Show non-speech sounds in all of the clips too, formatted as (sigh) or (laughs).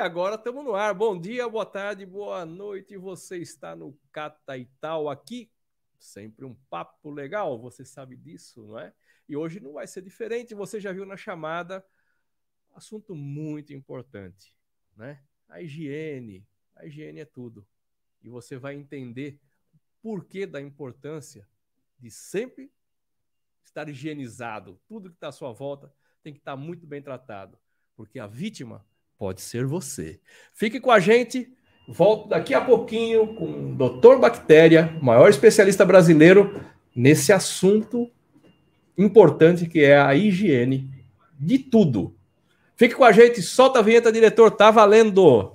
agora estamos no ar. Bom dia, boa tarde, boa noite. Você está no Cata e Tal aqui. Sempre um papo legal, você sabe disso, não é? E hoje não vai ser diferente. Você já viu na chamada assunto muito importante, né? A higiene. A higiene é tudo. E você vai entender por que da importância de sempre estar higienizado. Tudo que está à sua volta tem que estar muito bem tratado, porque a vítima pode ser você. Fique com a gente. Volto daqui a pouquinho com o Dr. Bactéria, maior especialista brasileiro nesse assunto importante que é a higiene de tudo. Fique com a gente, solta a vinheta, diretor, tá valendo!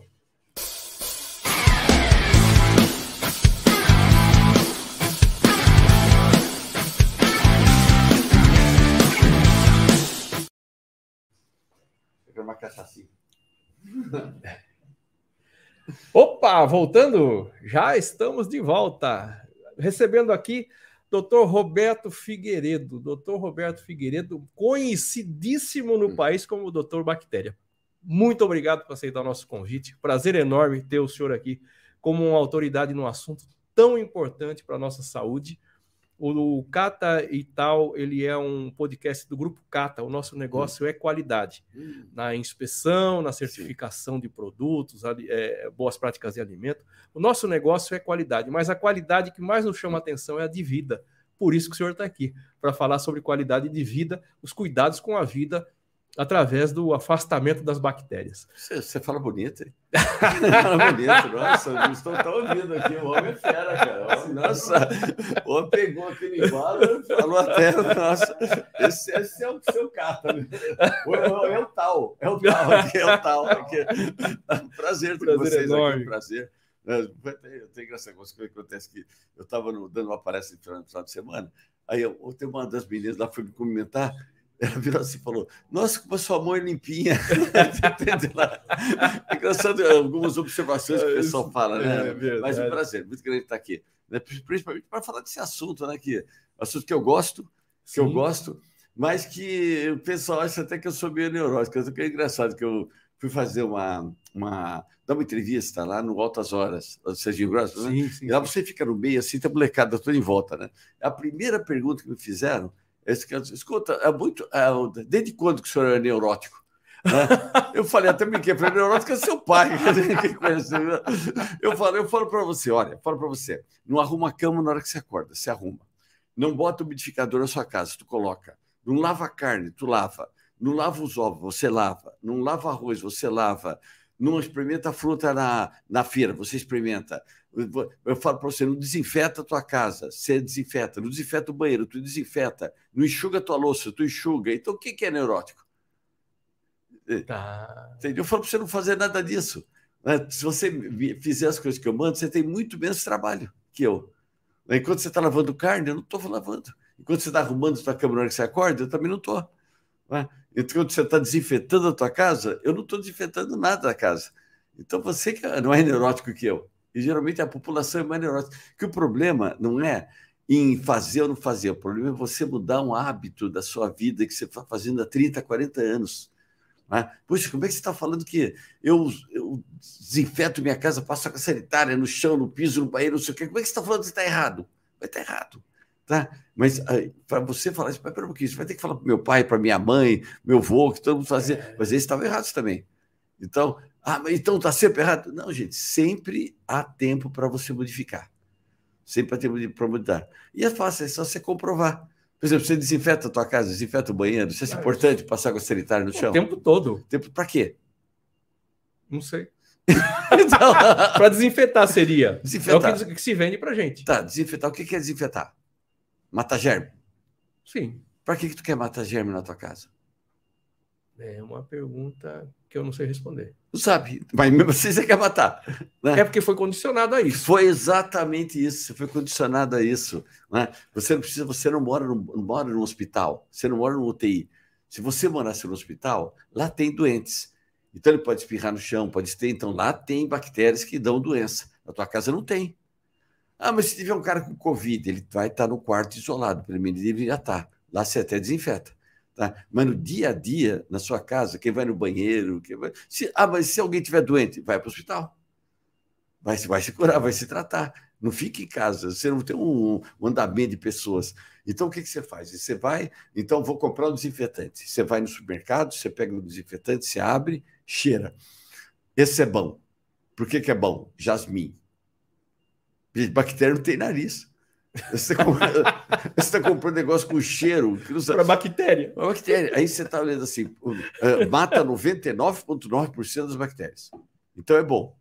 Opa, voltando, já estamos de volta. Recebendo aqui Dr. Roberto Figueiredo. Dr. Roberto Figueiredo, conhecidíssimo no país como Dr. Bactéria. Muito obrigado por aceitar o nosso convite. Prazer enorme ter o senhor aqui como uma autoridade no assunto tão importante para a nossa saúde. O Cata e tal, ele é um podcast do grupo Cata. O nosso negócio hum. é qualidade hum. na inspeção, na certificação Sim. de produtos, é, boas práticas de alimento. O nosso negócio é qualidade, mas a qualidade que mais nos chama atenção é a de vida. Por isso que o senhor está aqui para falar sobre qualidade de vida, os cuidados com a vida através do afastamento das bactérias. Você, você fala bonito, hein? fala bonito, nossa, estou tão ouvindo aqui, o homem é fera, cara. Nossa, o homem pegou aquele embalo falou até, nossa, esse, esse é o seu carta, né? É o tal, é o tal é o tal aqui. Prazer ter vocês enorme. aqui, prazer. Eu tenho engraçado, coisa que acontece que eu estava dando uma palestra no final de semana, aí eu, eu uma das meninas lá foi me cumprimentar, ela virou assim e falou: Nossa, como a sua mão é limpinha. (laughs) é engraçado algumas observações que o pessoal fala, né? É Mas é um prazer, muito grande estar aqui. Né? Principalmente para falar desse assunto, né? Que, assunto que eu gosto, que Sim. eu gosto, mas que o pessoal acha até que eu sou meio neurótico. Que é engraçado que eu fui fazer uma, uma, dar uma entrevista lá no Altas Horas, do Serginho Grosso, né? Sim, sim, e lá você fica no meio, assim, tá molecada toda em volta, né? A primeira pergunta que me fizeram esse, escuta, é muito. É, desde quando que o senhor é neurótico? Né? Eu falei, até me falei, neurótico é seu pai. (laughs) eu falo, eu falo para você, olha, falo para você, não arruma a cama na hora que você acorda, você arruma. Não bota o umidificador na sua casa, tu coloca. Não lava carne, tu lava. Não lava os ovos, você lava. Não lava arroz, você lava. Não experimenta fruta na, na feira, você experimenta. Eu falo para você, não desinfeta a tua casa, você desinfeta. Não desinfeta o banheiro, tu desinfeta. Não enxuga a tua louça, tu enxuga. Então, o que é neurótico? É, tá. Entendeu? Eu falo para você não fazer nada disso. Né? Se você fizer as coisas que eu mando, você tem muito menos trabalho que eu. Enquanto você está lavando carne, eu não estou lavando. Enquanto você está arrumando a tua cama na hora que você acorda, eu também não estou. Enquanto você está desinfetando a tua casa, eu não estou desinfetando nada da casa. Então você não é neurótico que eu. E geralmente a população é mais neurótica. Que o problema não é em fazer ou não fazer, o problema é você mudar um hábito da sua vida que você está fazendo há 30, 40 anos. Né? Puxa, como é que você está falando que eu, eu desinfeto minha casa, passo a sanitária no chão, no piso, no banheiro, não sei o quê? Como é que você está falando que está errado? Vai estar tá errado. Tá? Mas para você falar isso, pera um pouquinho, você vai ter que falar para meu pai, para minha mãe, meu avô, que todo mundo fazia. É. Mas eles estavam errados também. Então, ah, mas então está sempre errado. Não, gente, sempre há tempo para você modificar. Sempre há tempo para mudar. E é fácil, é só você comprovar. Por exemplo, você desinfeta a tua casa, desinfeta o banheiro. Isso é importante passar com a sanitária no chão? O tempo todo. Tempo para quê? Não sei. (laughs) então, para desinfetar seria. Desinfetar. É o que, que se vende para gente. Tá, desinfetar. O que é desinfetar? Matar germe? Sim. Para que, que tu quer matar germe na tua casa? É uma pergunta que eu não sei responder. Não sabe, mas mesmo assim você quer matar. Né? É porque foi condicionado a isso. Foi exatamente isso, foi condicionado a isso. Né? Você não precisa, você não mora, no, não mora no hospital, você não mora no UTI. Se você morasse no hospital, lá tem doentes. Então ele pode espirrar no chão, pode ter, então lá tem bactérias que dão doença. Na tua casa não tem. Ah, mas se tiver um cara com Covid, ele vai estar no quarto isolado, pelo menos ele já está. Lá você até desinfeta. Tá? Mas no dia a dia, na sua casa, quem vai no banheiro, quem vai... Se, ah, mas se alguém estiver doente, vai para o hospital. Vai, vai se curar, vai se tratar. Não fique em casa, você não tem um, um andamento de pessoas. Então, o que, que você faz? Você vai, então, vou comprar um desinfetante. Você vai no supermercado, você pega o desinfetante, você abre, cheira. Esse é bom. Por que, que é bom? Jasmim. Bactéria não tem nariz. Você está comprando, (laughs) tá comprando negócio com cheiro. Para bactéria. Para bactéria. Aí você está olhando assim, uh, mata 99,9% das bactérias. Então é bom.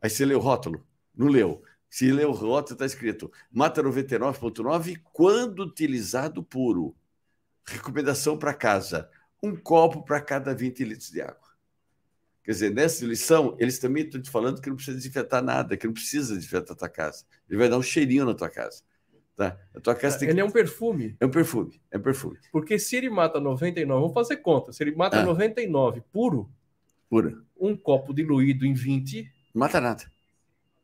Aí você lê o rótulo. Não leu. Se lê o rótulo, está escrito: mata 99,9% quando utilizado puro. Recomendação para casa: um copo para cada 20 litros de água. Quer dizer, nessa lição, eles também estão te falando que não precisa desinfetar nada, que não precisa desinfetar a tua casa. Ele vai dar um cheirinho na tua casa. Tá? A tua casa tem ele que... é um perfume. É um perfume, é um perfume. Porque se ele mata 99, vamos fazer conta, se ele mata ah. 99 puro, puro, um copo diluído em 20... Não mata nada.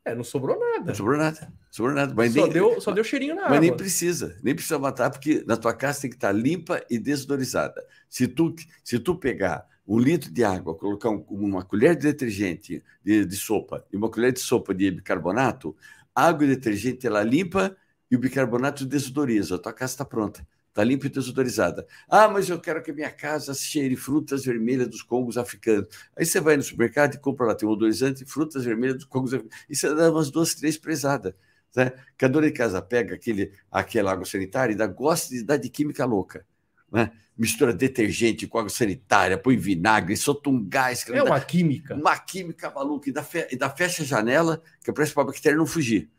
É, não sobrou nada. Não sobrou nada. Sobrou nada. Mas só, nem, deu, só deu cheirinho na mas água. nem precisa. Nem precisa matar, porque na tua casa tem que estar limpa e desodorizada. Se tu, se tu pegar um litro de água, colocar um, uma colher de detergente de, de, sopa e uma colher de sopa de bicarbonato, água e detergente ela limpa e o bicarbonato desodoriza. A tua casa está pronta, está limpa e desodorizada. Ah, mas eu quero que a minha casa cheire frutas vermelhas dos congos africanos. Aí você vai no supermercado e compra lá, tem um odorizante, frutas vermelhas dos congos africanos. E você dá umas duas, três presadas. Né? Que a dona de casa pega aquele, aquela água sanitária e dá, gosta de dar de química louca. Né? Mistura detergente com água sanitária, põe vinagre, solta um gás. É uma química. Uma química maluca. E dá, fe, e dá fecha a janela, que é para a bactéria não fugir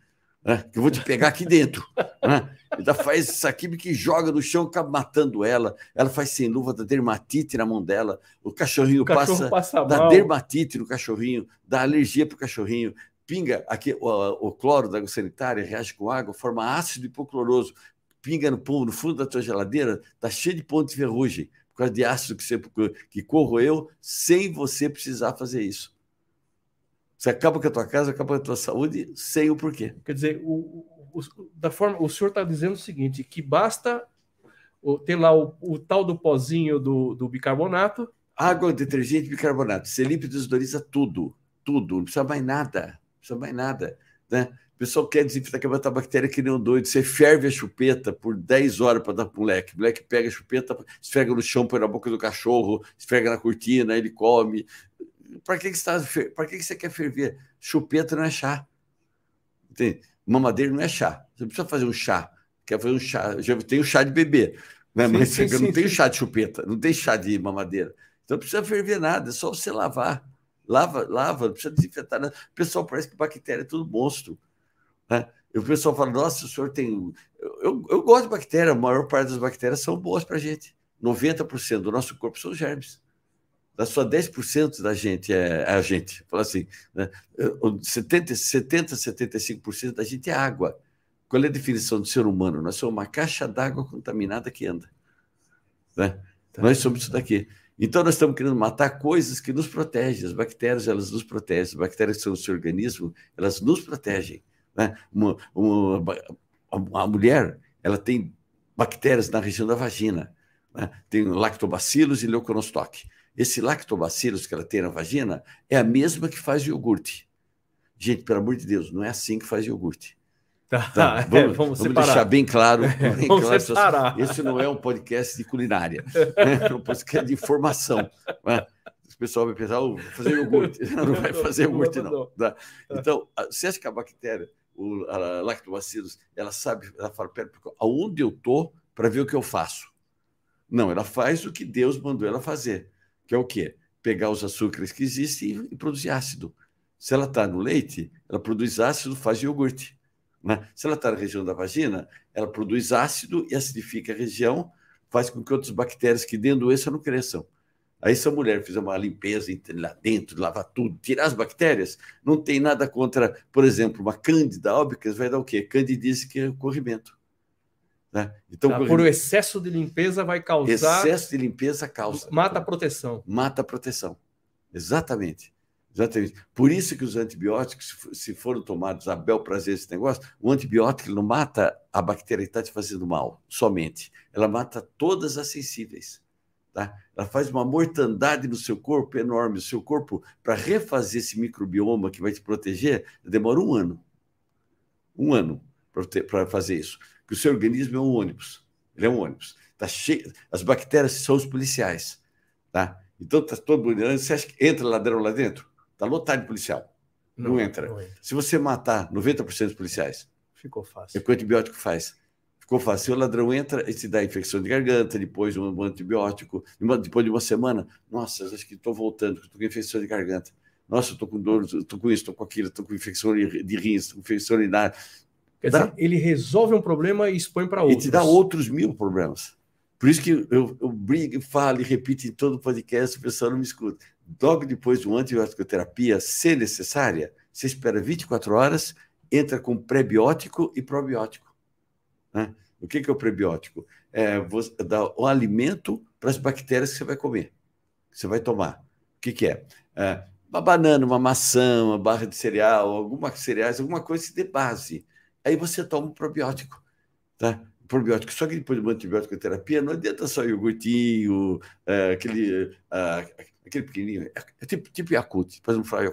né? que eu vou te pegar aqui dentro. Né? Ainda faz essa química que joga no chão, acaba matando ela. Ela faz sem luva, dá dermatite na mão dela. O cachorrinho o passa, passa dá dermatite no cachorrinho, dá alergia para o cachorrinho. Pinga aqui o, o, cloro da água sanitária, reage com água, forma ácido hipocloroso. Pinga no, no fundo da tua geladeira, tá cheio de pontos de ferrugem, por causa de ácido que, você, que corroeu, sem você precisar fazer isso. Você acaba com a tua casa, acaba com a tua saúde sem o porquê. Quer dizer, o, o, da forma, o senhor está dizendo o seguinte: que basta ter lá o, o tal do pozinho do, do, bicarbonato. Água, detergente, bicarbonato. Você limpa e desodoriza tudo. Tudo. Não precisa mais nada. Não precisa mais nada. Né? O pessoal quer desinfetar, quer botar bactéria que nem um doido. Você ferve a chupeta por 10 horas para dar para o moleque. O moleque pega a chupeta, esfrega no chão, põe na boca do cachorro, esfrega na cortina, ele come para que, que, você tá, que, que você quer ferver? Chupeta não é chá. Entende? Mamadeira não é chá. Você precisa fazer um chá. Quer fazer um chá? Já tem o chá de bebê, né? Sim, mas sim, não sim, tem chá de chupeta, não tem chá de mamadeira. Então não precisa ferver nada, é só você lavar. Lava, lava, não precisa desinfetar nada. O pessoal parece que bactéria é tudo monstro. Né? E o pessoal fala, nossa, o senhor tem. Eu, eu, eu gosto de bactéria, a maior parte das bactérias são boas para a gente. 90% do nosso corpo são germes só 10% da gente é, é, a gente. Fala assim, né? 70, 70, 75% da gente é água. Qual é a definição do ser humano? Nós somos uma caixa d'água contaminada que anda. Né? Tá. Nós somos isso daqui. Então, nós estamos querendo matar coisas que nos protegem. As bactérias, elas nos protegem. As bactérias que são no seu organismo, elas nos protegem. Né? Uma, uma, a mulher, ela tem bactérias na região da vagina. Né? Tem lactobacilos e leuconostoque. Esse lactobacillus que ela tem na vagina é a mesma que faz iogurte. Gente, pelo amor de Deus, não é assim que faz iogurte. Tá, (laughs) tá vamos, é, vamos, vamos deixar bem claro. (laughs) Bem vamos claro separar. Esse não é um podcast de culinária, (laughs) né? é um podcast de informação. Né? O pessoal vai pensar, oh, fazer iogurte. Não, não vai fazer iogurte, não. Tá? Então, você acha que a bactéria, o a lactobacillus, ela sabe, ela fala, pera, aonde eu estou para ver o que eu faço? Não, ela faz o que Deus mandou ela fazer que é o quê? Pegar os açúcares que existem e produzir ácido. Se ela está no leite, ela produz ácido, faz iogurte. Né? Se ela está na região da vagina, ela produz ácido e acidifica a região, faz com que outras bactérias que dentro doença não cresçam. Aí, se a mulher fizer uma limpeza lá dentro, lavar tudo, tirar as bactérias, não tem nada contra, por exemplo, uma cândida óbicas vai dar o quê? Candidíase que é corrimento. Né? Então, tá, por o excesso de limpeza vai causar. Excesso de limpeza causa. Mata a proteção. Mata a proteção. Exatamente. Exatamente. Por isso que os antibióticos, se foram tomados a bel prazer esse negócio, o antibiótico não mata a bactéria que está te fazendo mal somente. Ela mata todas as sensíveis. Tá? Ela faz uma mortandade no seu corpo enorme. O seu corpo, para refazer esse microbioma que vai te proteger, demora um ano. Um ano para fazer isso. Porque o seu organismo é um ônibus. Ele é um ônibus. Tá cheio, as bactérias são os policiais. Tá? Então, está todo mundo. Você acha que entra ladrão lá dentro? Está lotado de policial. Não, não, entra. não, entra. Se você matar 90% dos policiais, ficou fácil. É o que o antibiótico faz. Ficou fácil. Se o ladrão entra e te dá infecção de garganta, depois um, antibiótico, depois de uma semana, nossa, acho que estou voltando, estou com infecção de garganta. Nossa, estou com dor, estou com isso, estou com aquilo, estou com infecção de rins, estou com infecção urinária. Quer dá... dizer, ele resolve um problema e expõe para outros. E te dá outros mil problemas. Por isso que eu, eu brigo, falo e repito em todo podcast, o pessoal não me escuta. Logo depois de uma antibiótico-terapia, se necessária, você espera 24 horas, entra com prebiótico e probiótico. Né? O que, que é o prebiótico? É você dá o alimento para as bactérias que você vai comer, que você vai tomar. O que, que é? é? Uma banana, uma maçã, uma barra de cereal, alguma cereais, alguma coisa que dê base. Aí você toma um probiótico. Tá? probiótico. Só que depois do antibiótico terapia, não adianta só iogurtinho, é, aquele, é, aquele pequenininho, é, é tipo, tipo Yakult, faz um fry.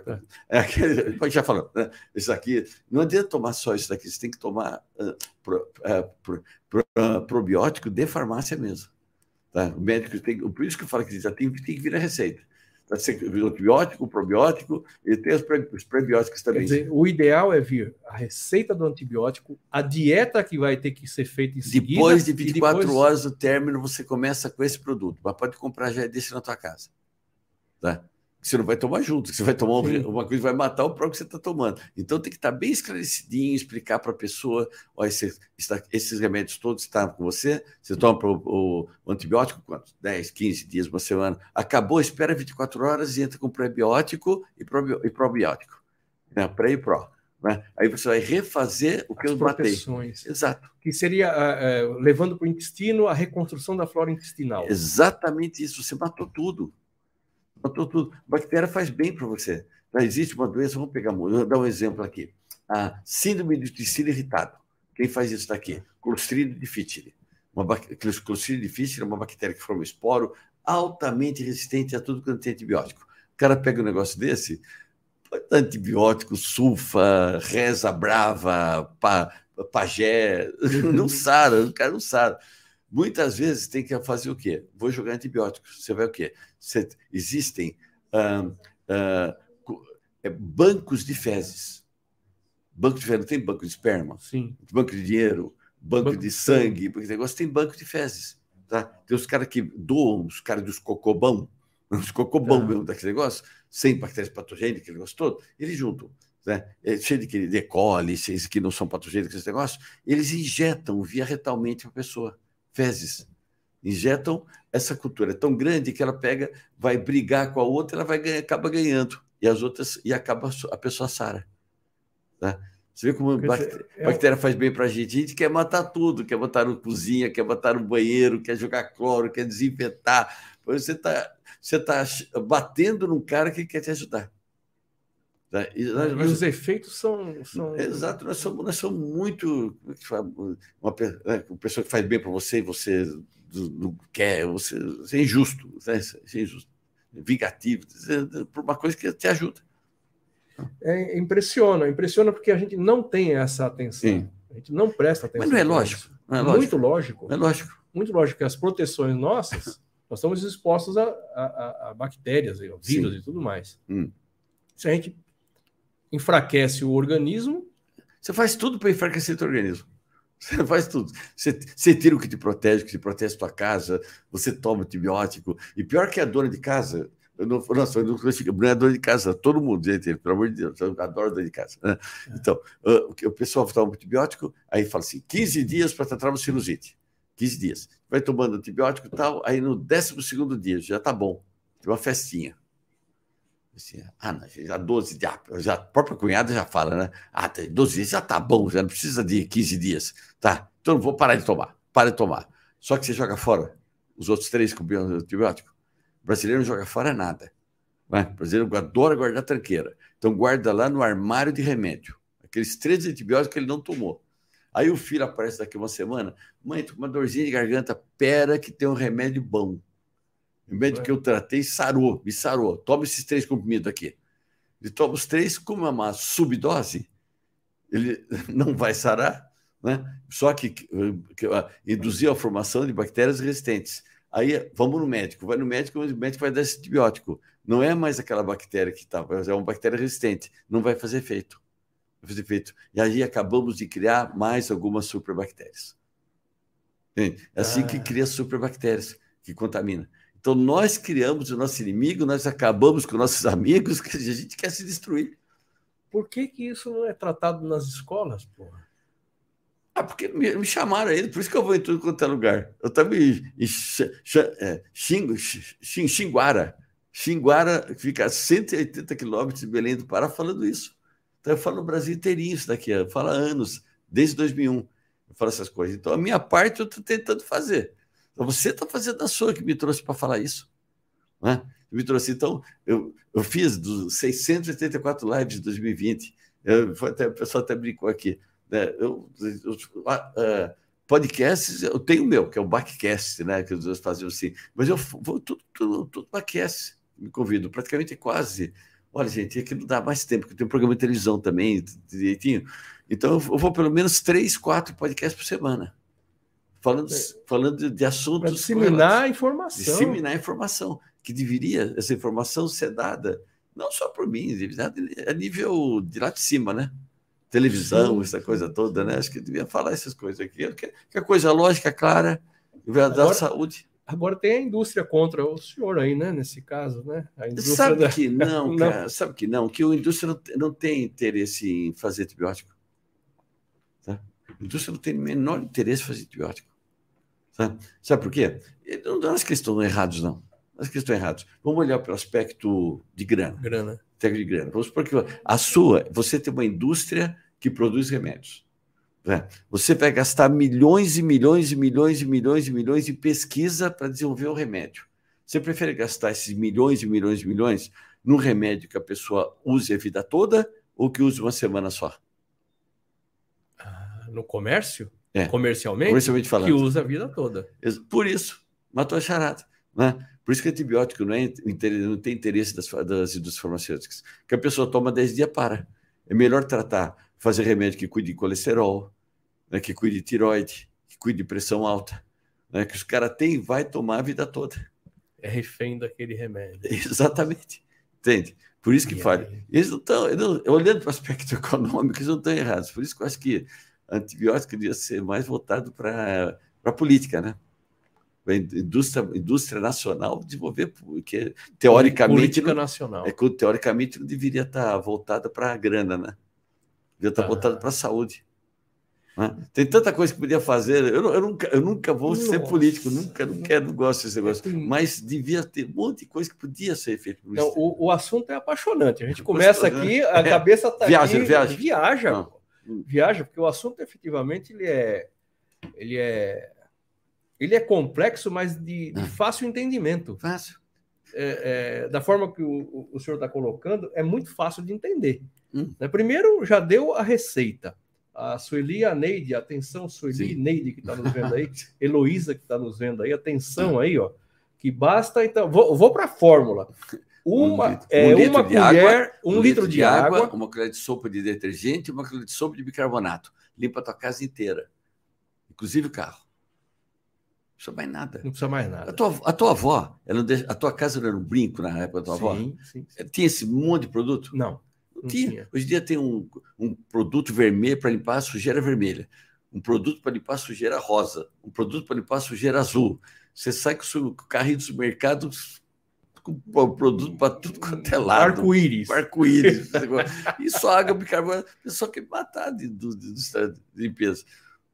É aquele, (laughs) já falando, né? Isso aqui, não adianta tomar só isso daqui, você tem que tomar uh, pro, uh, pro, pro, uh, probiótico de farmácia mesmo. Tá? O médico tem, por isso que eu falo que já tem, tem que vir a receita vai ser antibiótico, probiótico, e tem os, os prebióticos também. Quer dizer, o ideal é vir a receita do antibiótico, a dieta que vai ter que ser feita em seguida. Depois de 24 depois... horas do término, você começa com esse produto, mas pode comprar já desse na tua casa. Tá? Você não vai tomar junto, você vai tomar uma coisa vai matar o próprio que você está tomando. Então tem que estar bem esclarecidinho, explicar para a pessoa: ó, esse, esses remédios todos estão com você, você toma o, o, antibiótico quantos? 10, 15 dias, uma semana. Acabou, espera 24 horas e entra com prebiótico e, probi, e probiótico. Né? Pré e pró. Né? Aí você vai refazer o que As eu matei. Exato. Que seria uh, uh, levando para o intestino a reconstrução da flora intestinal. Exatamente isso. Você matou tudo. Matou tudo. Bactéria faz bem para você. Já existe uma doença, vamos pegar, vou dar um exemplo aqui. A síndrome do intestino irritado. Quem faz isso daqui? Clostridium difficile. Uma Clostridium difficile é uma bactéria que forma esporo altamente resistente a tudo quanto tem antibiótico. O cara pega um negócio desse, antibiótico, sulfa, reza brava, pa, pajé, (laughs) não sara, o cara não sara. Muitas vezes tem que fazer o quê? Vou jogar antibióticos. Você vai o quê? Você, existem ah, ah, bancos de fezes. Banco de fezes, não tem banco de esperma? Sim. Banco de dinheiro, banco, banco de sangue, porque negócio tem banco de fezes. Tá? Tem os caras que doam, os caras dos cocobão, (laughs) os cocobão tá. mesmo daquele negócio, sem bactérias patogênicas, aquele negócio todo, eles juntam. Né? É cheio de, de coli, esses que não são patogênicos, esse negócio, eles injetam via retalmente para a pessoa fezes. Injetam essa cultura é tão grande que ela pega, vai brigar com a outra, ela vai ganhar, acaba ganhando e as outras e acaba a pessoa sara. Tá? Você vê como a bactéria, é... bactéria faz bem para a gente. A gente quer matar tudo, quer botar no cozinha, quer botar no banheiro, quer jogar cloro, quer desinfetar. Você está você tá batendo num cara que quer te ajudar. Tá? E, nós, e os efeitos são, são. Exato, nós somos, nós somos muito. Uma, uma, né, uma pessoa que faz bem para você e você não quer, você, você é injusto, né? é injusto, vingativo, por uma coisa que te ajuda. É, impressiona, impressiona porque a gente não tem essa atenção. Sim. A gente não presta atenção. Mas não é lógico. Não é lógico. Muito lógico. É lógico. Muito lógico que as proteções nossas, nós estamos expostos a, a, a bactérias, a vírus Sim. e tudo mais. Hum. Se a gente enfraquece o organismo. Você faz tudo para enfraquecer o organismo. Você (laughs) faz tudo. Você, você tira o que te protege, que te protege a tua casa, você toma antibiótico. E pior que a dona de casa, eu não, nossa, eu não, não é dona de casa, todo mundo, gente, pelo amor de Deus, eu adoro dona de casa. Né? É. Então, uh, o pessoal toma antibiótico, aí fala assim: 15 dias para tratar uma sinusite. 15 dias. Vai tomando antibiótico e tal, aí no 12 dia já tá bom. Tem uma festinha. Assim, ah, não, já 12 dias, já, a própria cunhada já fala, né? Ah, 12 dias já tá bom, já não precisa de 15 dias. Tá, então vou parar de tomar, para de tomar. Só que você joga fora os outros três com antibiótico. O brasileiro não joga fora nada. Né? O brasileiro adora guardar tranqueira. Então guarda lá no armário de remédio. Aqueles três antibióticos que ele não tomou. Aí o filho aparece daqui uma semana. Mãe, tô com uma dorzinha de garganta. Pera que tem um remédio bom. O médico é. que eu tratei sarou, me sarou. Toma esses três comprimidos aqui. Ele toma os três, como é uma subdose, ele (laughs) não vai sarar, né? só que, que induziu a formação de bactérias resistentes. Aí vamos no médico, vai no médico, o médico vai dar esse antibiótico. Não é mais aquela bactéria que estava, é uma bactéria resistente, não vai fazer efeito. Vai fazer efeito. E aí acabamos de criar mais algumas superbactérias. É assim ah. que cria superbactérias, que contamina. Então, nós criamos o nosso inimigo, nós acabamos com nossos (laughs) amigos, que a gente quer se destruir. Por que, que isso não é tratado nas escolas, porra? Ah, porque me, me chamaram aí, por isso que eu vou em tudo quanto é lugar. Eu estava em, é, Xinguara. Xinguara fica a 180 quilômetros de Belém do Pará falando isso. Então, eu falo no Brasil inteirinho isso daqui, eu falo há anos, desde 2001. Eu falo essas coisas. Então, a minha parte eu estou tentando fazer. Você está fazendo a sua que me trouxe para falar isso. Né? Me trouxe. Então, eu, eu fiz dos 684 lives de 2020. Eu, até, o pessoal até brincou aqui. Né? Eu, eu, uh, podcasts, eu tenho o meu, que é o Backcast, né? que os dois faziam assim. Mas eu vou tudo, tudo, tudo Backcast, me convido, praticamente quase. Olha, gente, aqui não dá mais tempo, porque eu tenho um programa de televisão também, direitinho. Então, eu vou pelo menos três, quatro podcasts por semana falando, é. falando de assuntos. Disseminar a informação. Disseminar a informação, que deveria essa informação ser dada, não só por mim, a nível de lá de cima, né? Televisão, Sim. essa coisa toda, né? Acho que devia falar essas coisas aqui, que, que a coisa lógica, clara, e vai dar saúde. Agora tem a indústria contra o senhor aí, né? Nesse caso, né? sabe da... que não, (laughs) cara, não. sabe que não, que a indústria não, não tem interesse em fazer antibiótico. Tá? A indústria não tem o menor interesse em fazer antibiótico. Sabe, Sabe por quê? Não, não acho que estão errados, não. Acho que eles estão errados. Vamos olhar para o aspecto de grana. Grana. De grana. Vamos supor que a sua, você tem uma indústria que produz remédios. Né? Você vai gastar milhões e milhões e milhões e milhões e milhões em pesquisa para desenvolver o remédio. Você prefere gastar esses milhões e milhões e milhões num remédio que a pessoa use a vida toda ou que use uma semana só? Ah, no comércio? É. comercialmente, comercialmente falando. que usa a vida toda. Por isso, matou a charada. Né? Por isso que antibiótico não, é, não tem interesse das, das indústrias farmacêuticas. Que a pessoa toma 10 dias para. É melhor tratar, fazer remédio que cuide de colesterol, né, que cuide de tiroide, que cuide de pressão alta, né, que os caras têm vai tomar a vida toda. É refém daquele remédio. (laughs) Exatamente. Entende? Por isso que faz. Eles não estão, olhando para o aspecto (laughs) econômico, eles não estão errados. Por isso que eu acho que antibiótico devia ser mais voltado para a política, né? A indústria, indústria nacional desenvolver, porque teoricamente. Política nacional. É que teoricamente não deveria estar voltada para a grana, né? Deveria estar ah. voltada para a saúde. Né? Tem tanta coisa que podia fazer. Eu, eu, nunca, eu nunca vou Nossa. ser político, nunca não quero, não gosto desse negócio. É, mas devia ter um monte de coisa que podia ser feita. Não, o, o assunto é apaixonante. A gente começa aqui, a é. cabeça está viaja, aqui. Viaja, viaja. Não viaja, porque o assunto efetivamente ele é, ele é, ele é complexo, mas de, de ah. fácil entendimento. Fácil. É, é, da forma que o, o senhor está colocando, é muito fácil de entender. Hum. Né? Primeiro, já deu a receita. A Sueli e a Neide, atenção, Sueli e Neide que está nos vendo aí, (laughs) Heloísa que está nos vendo aí, atenção aí, ó. Que basta, então. Vou, vou para a fórmula. Uma, um litro, é, um uma colher, água, um, um litro, litro, de água, água, uma colher de sopa de detergente e uma colher de sopa de bicarbonato. Limpa a tua casa inteira, inclusive o carro. Não precisa mais nada. Não precisa mais nada. A tua, a tua avó, ela deixa, a tua casa não era um brinco na época da tua sim, avó? Sim, sim. Tinha esse monte de produto? Não. Não, não tinha. tinha. Hoje em dia tem um, um produto vermelho para limpar a sujeira vermelha, um produto para limpar a sujeira rosa, um produto para limpar a sujeira azul. Você sai com o carrinho do supermercado com produto para tudo quanto é lado. Arco-íris. Arco-íris. (laughs) e só água bicarbonato. Só que matar de, de, limpeza.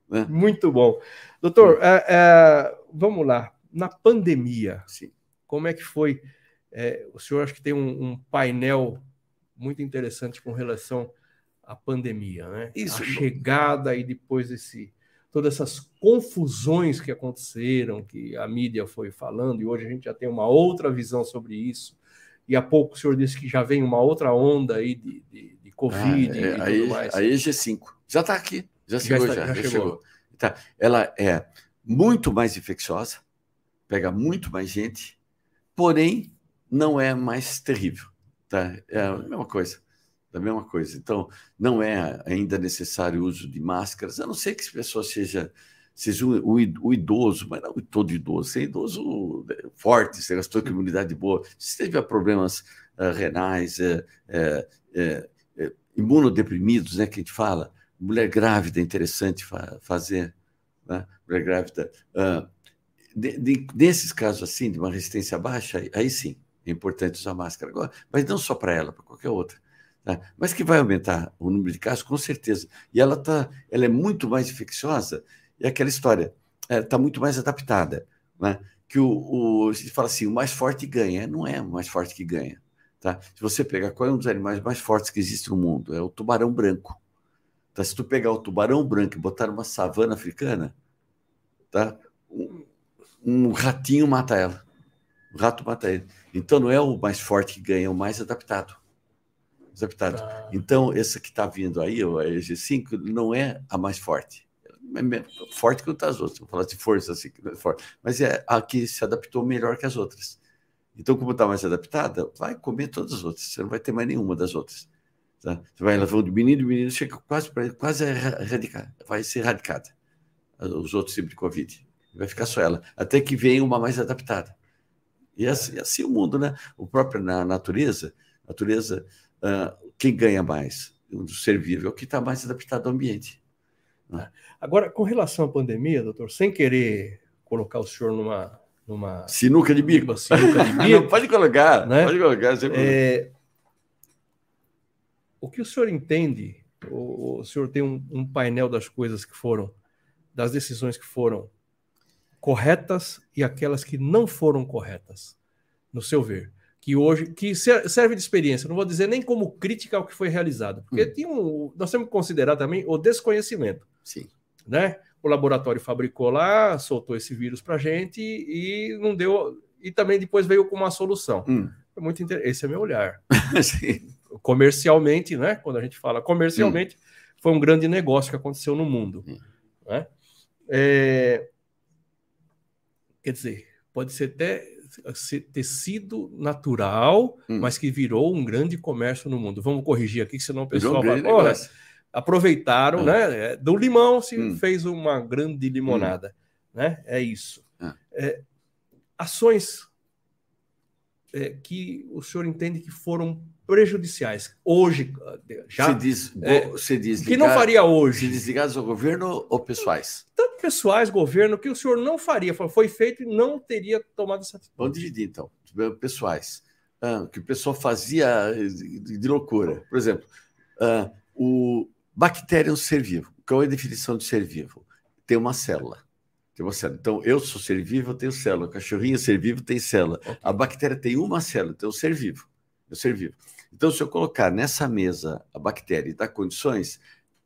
Né? Muito bom. Doutor, é, é, vamos lá. Na pandemia, Sim. como é que foi? É, o senhor acho que tem um, um, painel muito interessante com relação à pandemia, né? Isso. A chegada e depois esse todas essas confusões que aconteceram, que a mídia foi falando, e hoje a gente já tem uma outra visão sobre isso. E há pouco o senhor disse que já vem uma outra onda aí de, de, de Covid ah, é, e aí, mais. Aí G5. Já está aqui. Já chegou, já, está, já, já chegou. chegou. Tá. Ela é muito mais infecciosa, pega muito mais gente, porém não é mais terrível. Tá? É a mesma coisa. A mesma coisa. Então, não é ainda necessário o uso de máscaras, a não ser que a pessoa seja, seja o, idoso, mas não todo idoso, ser idoso né, forte, se gastou com imunidade boa, se tiver problemas uh, renais, uh, uh, imunodeprimidos, né, que a gente fala, mulher grávida é interessante fa fazer, né? mulher grávida. De, de, nesses casos assim, de uma resistência baixa, aí sim, é importante usar máscara agora, mas não só para ela, para qualquer outra. Tá? Mas que vai aumentar o número de casos, com certeza. E ela, tá, ela é muito mais infecciosa, e aquela história, está é, muito mais adaptada. Né? Que o, o, a gente fala assim, o mais forte ganha. Não é o mais forte que ganha. Tá? Se você pegar qual é um dos animais mais fortes que existe no mundo, é o tubarão branco. Tá? Se tu pegar o tubarão branco e botar numa savana africana, tá? um, um ratinho mata ela. O rato mata ele. Então não é o mais forte que ganha, é o mais adaptado. Adaptado. Ah. Então, essa que está vindo aí, a EG5, não é a mais forte. É forte que as outras. Vou falar de força assim, que não é forte. Mas é a que se adaptou melhor que as outras. Então, como está mais adaptada, vai comer todas as outras. Você não vai ter mais nenhuma das outras. Tá? Você vai levando de menino, menino chega quase, quase a erradicar, vai ser erradicada. Os outros tipos de Covid. Vai ficar só ela. Até que venha uma mais adaptada. E assim, assim o mundo, né? O próprio na natureza, natureza, uh, quem ganha mais? O ser vivo é o que está mais adaptado ao ambiente. Né? Agora, com relação à pandemia, doutor, sem querer colocar o senhor numa. numa sinuca de bico. Sinuca de (laughs) bico Não, pode colocar, né? pode colocar. É... O que o senhor entende? O, o senhor tem um, um painel das coisas que foram, das decisões que foram corretas e aquelas que não foram corretas, no seu ver. Que hoje, que serve de experiência, não vou dizer nem como crítica ao que foi realizado, porque hum. tinha um, nós temos que considerar também o desconhecimento. Sim. Né? O laboratório fabricou lá, soltou esse vírus para gente e não deu. E também depois veio com uma solução. Hum. Foi muito inter... Esse é meu olhar. (laughs) Comercialmente, né? Quando a gente fala comercialmente, hum. foi um grande negócio que aconteceu no mundo. Hum. Né? É... Quer dizer, pode ser até ser tecido natural, hum. mas que virou um grande comércio no mundo. Vamos corrigir aqui, senão o pessoal vai. Olha, aproveitaram, hum. né? Do limão se hum. fez uma grande limonada, hum. né? É isso. Ah. É, ações é, que o senhor entende que foram prejudiciais. Hoje já se diz, é, se diz que não faria hoje. se desligados ao governo ou pessoais? Tanto pessoais governo que o senhor não faria foi feito e não teria tomado essa atitude. Vamos dividir então. Pessoais. Ah, que o pessoal fazia de loucura. Por exemplo ah, o bactéria é um ser vivo. Qual é a definição de ser vivo? Tem uma célula tem uma célula. Então, eu sou ser vivo, eu tenho célula. O cachorrinho é ser vivo, tem célula. Okay. A bactéria tem uma célula, então, ser vivo. É ser vivo. Então, se eu colocar nessa mesa a bactéria e dar condições,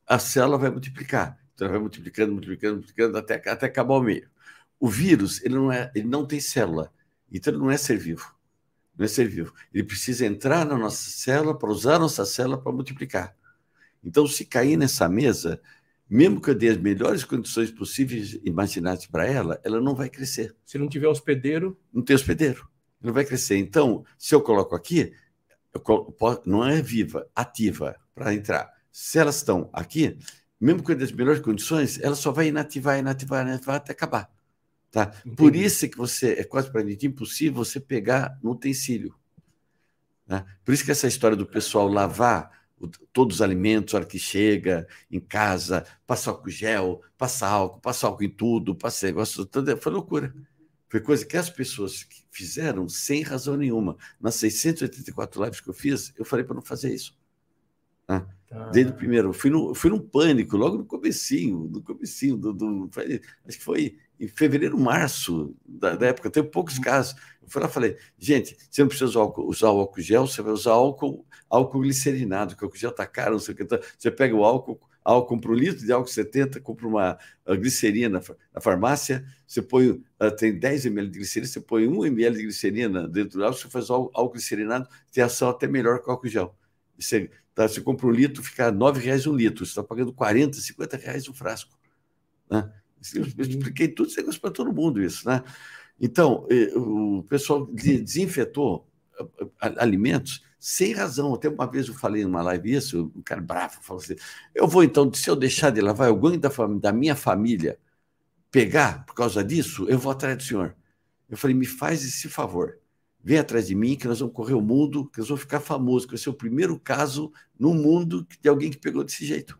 a célula vai multiplicar. Então, ela vai multiplicando, multiplicando, multiplicando até, até acabar o meio. O vírus, ele não, é, ele não tem célula. Então, ele não é ser vivo. Não é ser vivo. Ele precisa entrar na nossa célula para usar a nossa célula para multiplicar. Então, se cair nessa mesa, mesmo que eu dê as melhores condições possíveis imaginadas para ela, ela não vai crescer. Se não tiver hospedeiro. Não tem hospedeiro. Não vai crescer. Então, se eu coloco aqui, não é viva, ativa para entrar. Se elas estão aqui, mesmo com as melhores condições, ela só vai inativar, inativar, inativar até acabar. Tá? Por isso é que você é quase para impossível você pegar no utensílio. Né? Por isso que essa história do pessoal lavar todos os alimentos, a hora que chega em casa, passa álcool gel, passa álcool, passa álcool em tudo, passa negócio, tudo, foi loucura. Foi coisa que as pessoas fizeram sem razão nenhuma. Nas 684 lives que eu fiz, eu falei para não fazer isso. Né? Ah. Desde o primeiro. Eu fui, no, fui num pânico, logo no comecinho, no comecinho do, do, acho que foi em fevereiro, março da, da época, tem poucos uhum. casos. Eu fui lá e falei, gente, você não precisa usar, álcool, usar o álcool gel, você vai usar álcool, álcool glicerinado, que o álcool gel está caro, não sei o que. Então, você pega o álcool, álcool, compra um litro de álcool 70, compra uma glicerina na farmácia, você põe, uh, tem 10 ml de glicerina, você põe 1 ml de glicerina dentro do álcool, você faz álcool, álcool glicerinado, tem ação até melhor que o álcool gel. Você, tá, você compra um litro, fica R$ 9,00 um litro, você está pagando 40, 50 reais um frasco. Né? Eu expliquei tudo esse negócio para todo mundo isso, né? Então, eh, o pessoal desinfetou alimentos sem razão. Até uma vez eu falei numa live isso, um cara bravo falou assim: eu vou então, se eu deixar de lavar alguém da, da minha família pegar por causa disso, eu vou atrás do senhor. Eu falei: me faz esse favor. Vem atrás de mim, que nós vamos correr o mundo, que nós vamos ficar famosos, que vai ser o primeiro caso no mundo de alguém que pegou desse jeito.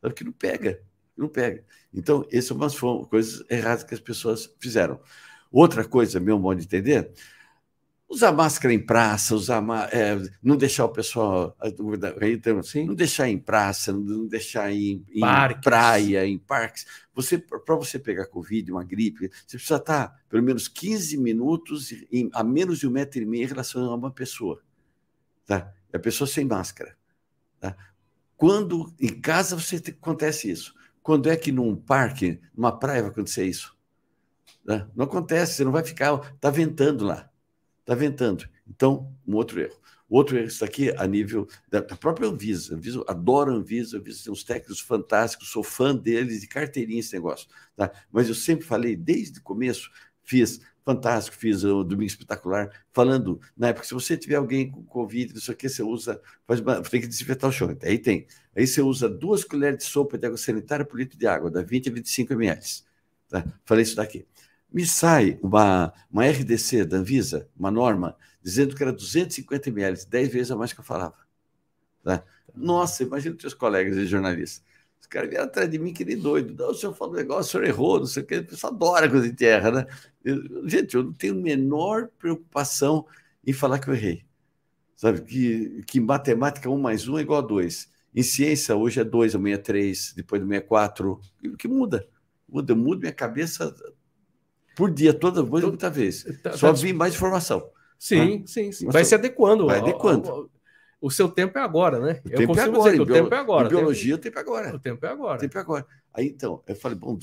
Sabe que não pega, não pega. Então, essas são umas coisas erradas que as pessoas fizeram. Outra coisa, meu modo de entender, usar máscara em praça, usar é, não deixar o pessoal então, não deixar em praça, não deixar em, em praia, em parques. Você para você pegar covid, uma gripe, você precisa estar pelo menos 15 minutos em, a menos de um metro e meio em relação a uma pessoa, tá? A pessoa sem máscara, tá? Quando em casa você acontece isso? Quando é que num parque, numa praia vai acontecer isso? Tá? Não acontece, você não vai ficar, tá ventando lá. Está ventando. Então, um outro erro. Outro erro, isso aqui a nível da, da própria Anvisa. Anvisa adoro a Anvisa, Anvisa tem uns técnicos fantásticos, sou fã deles, de carteirinha esse negócio. Tá? Mas eu sempre falei, desde o começo, fiz fantástico, fiz o Domingo Espetacular, falando, na época, se você tiver alguém com Covid, não sei o você usa, faz uma, tem que desinfetar o chão. Aí tem. Aí você usa duas colheres de sopa de água sanitária por litro de água, dá 20 a 25 ml. Tá? Falei isso daqui me sai uma, uma RDC da Anvisa, uma norma, dizendo que era 250 ml, 10 vezes a mais que eu falava. Tá? Nossa, imagina os seus colegas de jornalistas. Os caras vieram atrás de mim que nem doido. Não, o senhor falou um negócio, o senhor errou, não sei o que. O pessoal adora coisa de terra, né? Eu, gente, eu não tenho a menor preocupação em falar que eu errei. Sabe, que, que em matemática 1 mais 1 é igual a 2. Em ciência, hoje é 2, amanhã é 3, depois do 64. O que muda? Muda, eu mudo minha cabeça por dia, toda vez, muita vez. Tá, Só tá... vi mais informação. Sim, né? sim, sim. Vai se adequando. Vai adequando. O, o, seu tempo é agora, né? O tempo é agora. o tempo é agora. Em biologia, o tempo é agora. O tempo é agora. O tempo é agora. Aí, então, eu falei, bom,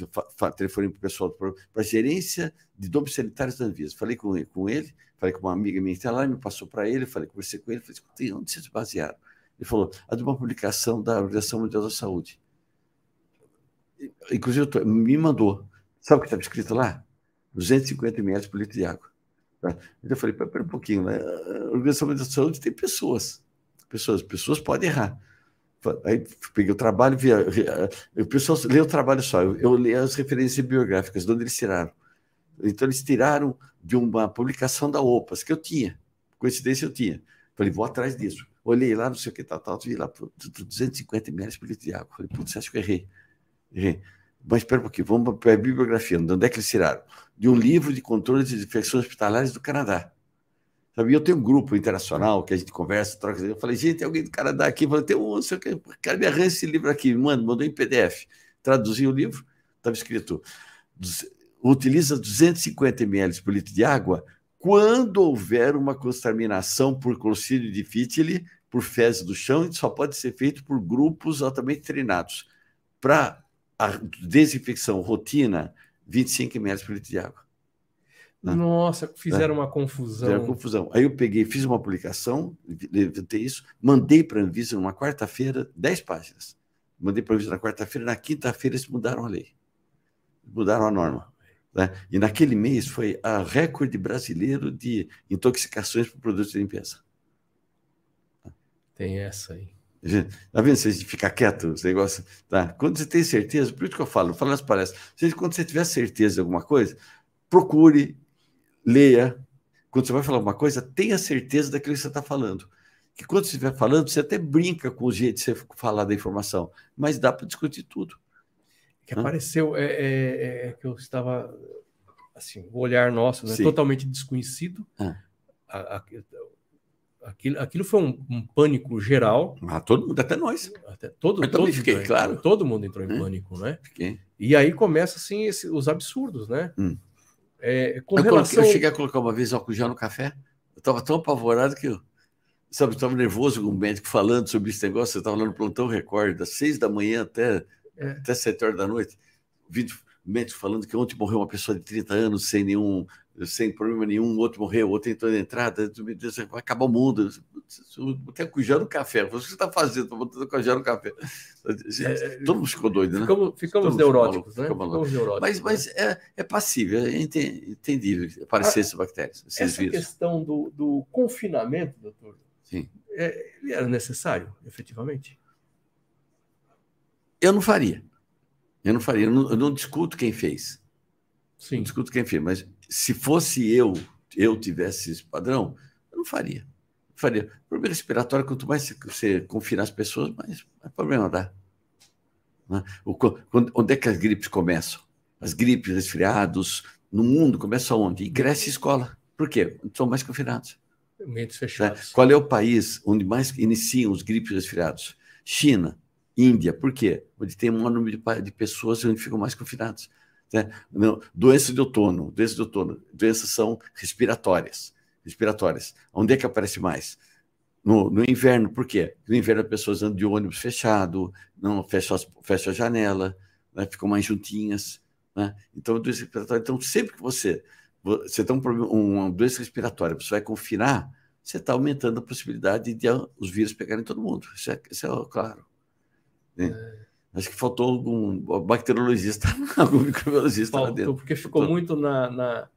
telefonei para o pessoal, para a gerência de domos sanitários da Anvisa. Falei com ele, com ele, falei com uma amiga minha que está lá, me passou para ele, falei, conversei com ele, falei, onde vocês basearam? Ele falou, a de uma publicação da Organização Mundial da Saúde. Inclusive, me mandou. Sabe o que estava escrito lá? 250 ml por litro de água. Tá? Então eu falei, pera um pouquinho, né? a Organização Mundial da Saúde tem pessoas, pessoas, pessoas podem errar. Aí peguei o trabalho, via, o pessoal lê o trabalho só, eu, eu li as referências biográficas, de onde eles tiraram. Então eles tiraram de uma publicação da OPAS, que eu tinha, coincidência eu tinha. Falei, vou atrás disso. Olhei lá, não sei o que, tal, tal, vi lá, 250 ml por litro de água. Falei, putz, acho que errei. Errei. Mas espera um pouquinho, vamos para a bibliografia. De onde é que eles tiraram? De um livro de controle de infecções hospitalares do Canadá. Sabe, eu tenho um grupo internacional que a gente conversa, troca. Eu falei, gente, tem alguém do Canadá aqui? Eu falei, tem um, sei o que, cara, me arranja esse livro aqui, mano, mandou em PDF. Traduzi o livro, estava escrito: utiliza 250 ml por litro de água quando houver uma contaminação por Clostridium difficile, por fezes do chão, e só pode ser feito por grupos altamente treinados. Para a desinfecção rotina, 25 ml por litro de água. Né? Nossa, fizeram uma confusão. Fizeram confusão. Aí eu peguei, fiz uma publicação, levantei isso, mandei para a Anvisa numa quarta-feira, 10 páginas. Mandei para a Anvisa na quarta-feira, na quinta-feira eles mudaram a lei. Mudaram a norma. Né? E naquele mês foi a recorde brasileiro de intoxicações por produtos de limpeza. Tem essa aí. Tá vendo? Se a gente ficar quieto, esse negócio. Tá? Quando você tem certeza, por isso que eu falo, eu falo nas palestras, quando você tiver certeza de alguma coisa, procure, leia. Quando você vai falar alguma coisa, tenha certeza daquilo que você está falando. Que quando você estiver falando, você até brinca com o jeito de você falar da informação, mas dá para discutir tudo. Que apareceu, é, é, é, é, que eu estava, assim, o olhar nosso, né, totalmente desconhecido. Ah. A, a, Aquilo, aquilo foi um, um, pânico geral. Ah, todo mundo, até nós. Até, todo, Eu também fiquei, entrou, claro. Todo mundo entrou em hum, pânico, né? Fiquei. E aí começa, assim, esse, os absurdos, né? Hum. É, com eu, relação... coloquei, eu cheguei a colocar uma vez álcool gel no café. Eu estava tão apavorado que eu sabe, estava nervoso com o médico falando sobre esse negócio. Eu estava lá no plantão Record, das seis da manhã até, é. até sete horas da noite. Vídeo médico falando que ontem morreu uma pessoa de 30 anos sem nenhum sem problema nenhum, outro morreu, outro entrou na entrada, vai acabar o mundo. Até cujando café. O que você está fazendo? Estou botando cujando café. É, Todo mundo ficou doido, né? Ficamos, ficamos neuróticos, né? Ficamos neuróticos, mas mas né? é, é passível, é entendível aparecer essas bactérias. Essa vírus. questão do, do confinamento, doutor, Sim. É, era necessário, efetivamente? Eu não faria. Eu não faria. Eu não, eu não discuto quem fez. Sim. Não discuto quem fez, mas se fosse eu, eu tivesse esse padrão, eu não faria. Não faria. O problema respiratório, quanto mais você confinar as pessoas, mais, mais problema dá. Né? O, quando, onde é que as gripes começam? As gripes, resfriados, no mundo começam onde? Grécia e escola. Por quê? São mais confinados. Fechados. Né? Qual é o país onde mais iniciam os gripes resfriados? China, Índia. Por quê? Onde tem um maior número de, de pessoas onde ficam mais confinados. Né? Doença de outono, doença de outono, doenças são respiratórias, respiratórias. Onde é que aparece mais? No, no inverno, por quê? No inverno as pessoas andam de ônibus fechado, não fecham, fecha a janela, né? ficam mais juntinhas. Né? Então, doença respiratória. Então, sempre que você, você tem um problema, uma doença respiratória, você vai confinar, você está aumentando a possibilidade de os vírus pegarem todo mundo. Isso é, isso é claro. Né? É. Acho que faltou algum bacteriologista, (laughs) algum microbiologista faltou, lá dentro. Porque ficou faltou. muito na, na,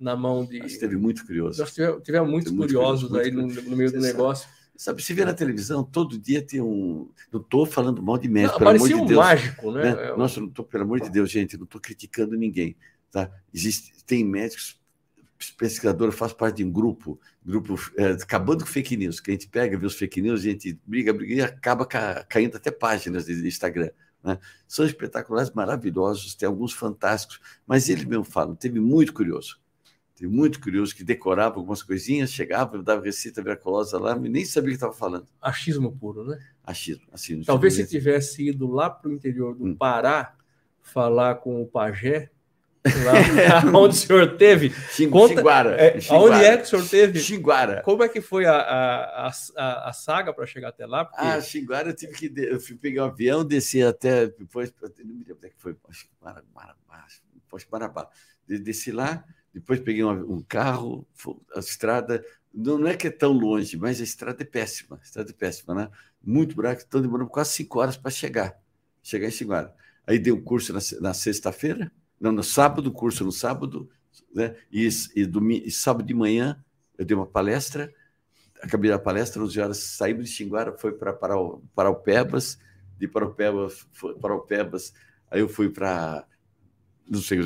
na, mão de. Acho que teve muito curioso. Nós tivemos, tivemos muitos teve curiosos muito, aí muito, no, no, meio do negócio. Sabe, se vê na televisão, todo dia tem um. Não estou falando mal de médico, não, pelo amor de um Deus. mágico, né? né? É Nossa, não tô, pelo amor de Deus, gente, não estou criticando ninguém. Tá? Existe, tem médicos pesquisador, faz parte de um grupo, grupo é, acabando com fake news, que a gente pega, vê os fake news, a gente briga, briga e acaba ca, caindo até páginas de, Instagram. Né? São espetaculares, maravilhosos, tem alguns fantásticos, mas ele mesmo fala, teve muito curioso. Teve muito curioso que decorava algumas coisinhas, chegava, dava receita miraculosa lá, e nem sabia o que estava falando. Achismo puro, né? Achismo. Assim, Talvez se tivesse ido lá para o interior do hum. Pará falar com o pajé, Lá (laughs) onde o senhor teve. Conta, Xinguara, é, Onde é que o senhor teve? Xinguara. Como é que foi a, a, a, a saga para chegar até lá? Porque... Ah, Xinguara eu tive que. Eu fui pegar um avião, descer até. Depois, não me lembro onde é que foi. Marabá. Desci lá, depois peguei um, um carro, a estrada. Não, não, é que é tão longe, mas a estrada é péssima. A estrada é péssima, né? Muito buraco, então demorou quase cinco horas para chegar. Chegar em Xinguara. Aí dei um curso na, na sexta-feira não, no sábado, curso no sábado, né? E, e, domingo, e sábado de manhã eu dei uma palestra, acabei a palestra, 11 horas, saímos de Xinguara, foi para Paraupebas, de Paraupebas, Paraupebas, aí eu fui para não sei,